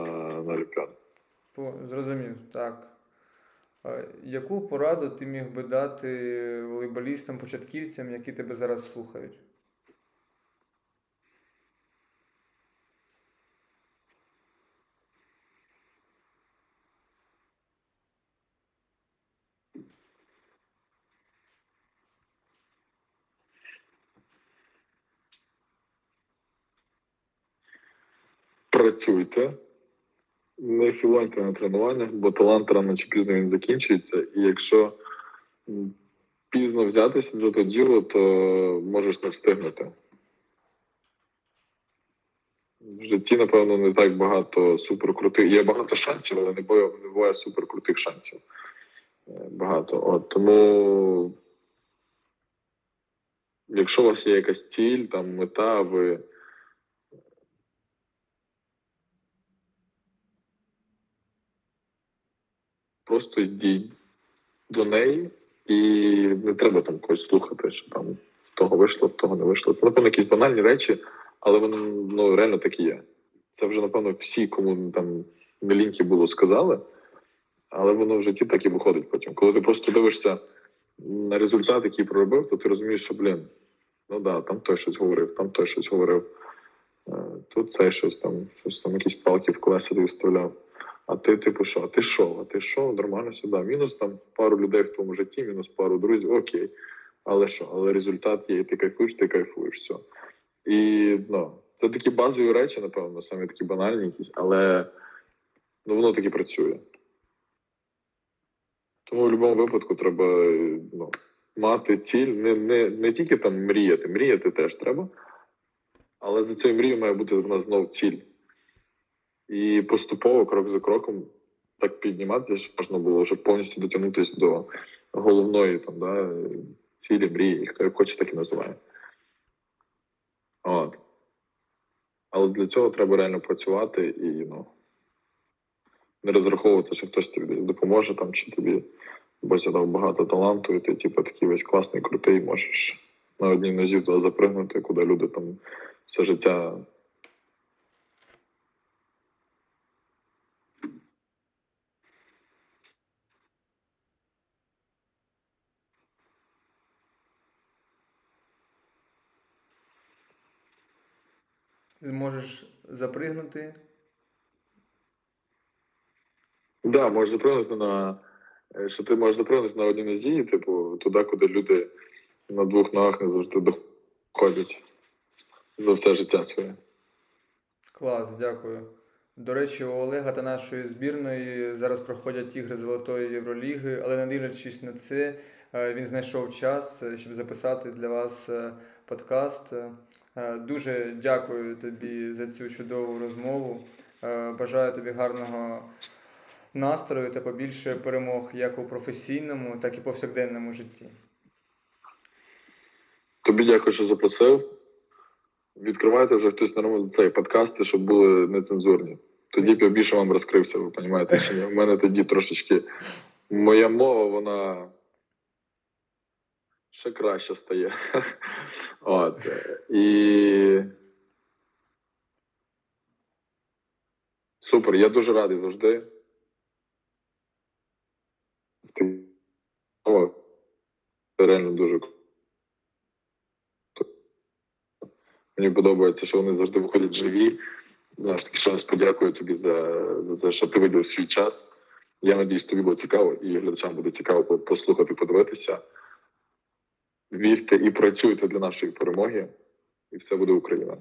на Олімпіаду. По- Зрозумів, так. А Яку пораду ти міг би дати волейболістам-початківцям, які тебе зараз слухають? Працюйте, не філоньте на тренуваннях, бо талант рано чи пізно він закінчується. І якщо пізно взятися до того діло, то можеш не встигнути. В житті, напевно, не так багато суперкрутих. Є багато шансів, але не буває, не буває суперкрутих шансів. Е, Багато. От тому, якщо у вас є якась ціль, там мета, ви просто йдіть до неї, і не треба там когось слухати, що там того вийшло, того не вийшло. Це, напевно, якісь банальні речі, але вони ну, реально такі є. Це вже, напевно, всі, кому там мілінькі було, сказали, але воно в житті так і виходить потім. Коли ти просто дивишся на результат, який проробив, то ти розумієш, що, блін, ну да, там той щось говорив, там той щось говорив. Е, Тут цей щось там, щось там, якісь палки в колеса вставляв. А ти, типу, що? А ти що? А ти що? Нормально сюди. Мінус там пару людей в твоєму житті, мінус пару друзів, окей. Але що? Але результат є, ти кайфуєш, ти кайфуєш, все. І ну, це такі базові речі, напевно, самі такі банальні якісь, але ну, воно таки працює. Тому в будь-якому випадку треба ну, мати ціль, не, не, не тільки там мріяти, мріяти теж треба, але за цією мрією має бути в нас знов ціль. І поступово, крок за кроком, так підніматися, щоб можна було вже повністю дотягнутися до головної там, да, цілі, мрії, хто як хоче, так і називає. От. Але для цього треба реально працювати і ну, не розраховувати, що хтось тобі допоможе там, чи тобі Бо дав багато таланту, і ти, типу, такий весь класний, крутий, можеш на одній нозі туди запригнути, куди люди там все життя. Зможеш запригнути. Да, можеш запригнути на. е, Що ти можеш запригнути на одній нозі, типу, туди, куди люди на двох ногах не завжди доходять за все життя своє. Клас, дякую. До речі, у Олега та нашої збірної зараз проходять ігри Золотої Євроліги, але не дивлячись на це, він знайшов час, е, щоб записати для вас е, подкаст. Е, Дуже дякую тобі за цю чудову розмову. Е, Бажаю тобі гарного настрою та побільше перемог як у професійному, так і повсякденному житті. Тобі дякую, що запросив. Відкривайте вже хтось нормально цей подкасти, щоб були нецензурні. Тоді б я більше вам розкрився, ви розумієте, ні? У мене тоді трошечки моя мова, вона ще краще стає. От. І. Супер, я дуже радий завжди. О, Це реально дуже. Мені подобається, що вони завжди виходять живі. Знаєш, таки ще раз подякую тобі за, за те, що ти виділив свій час. Я надіюсь, тобі було цікаво, і глядачам буде цікаво по- послухати, подивитися. Вірте і працюйте для нашої перемоги, і все буде Україна.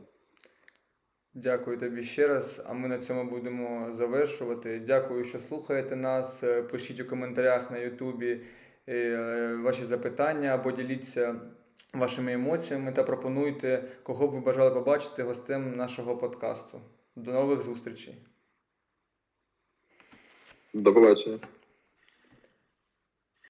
Дякую тобі ще раз. А ми на цьому будемо завершувати. Дякую, що слухаєте нас. Е, Пишіть у коментарях на Ютубі е, ваші запитання або діліться вашими емоціями та пропонуйте, кого б ви бажали побачити гостем нашого подкасту. До нових зустрічей! До побачення.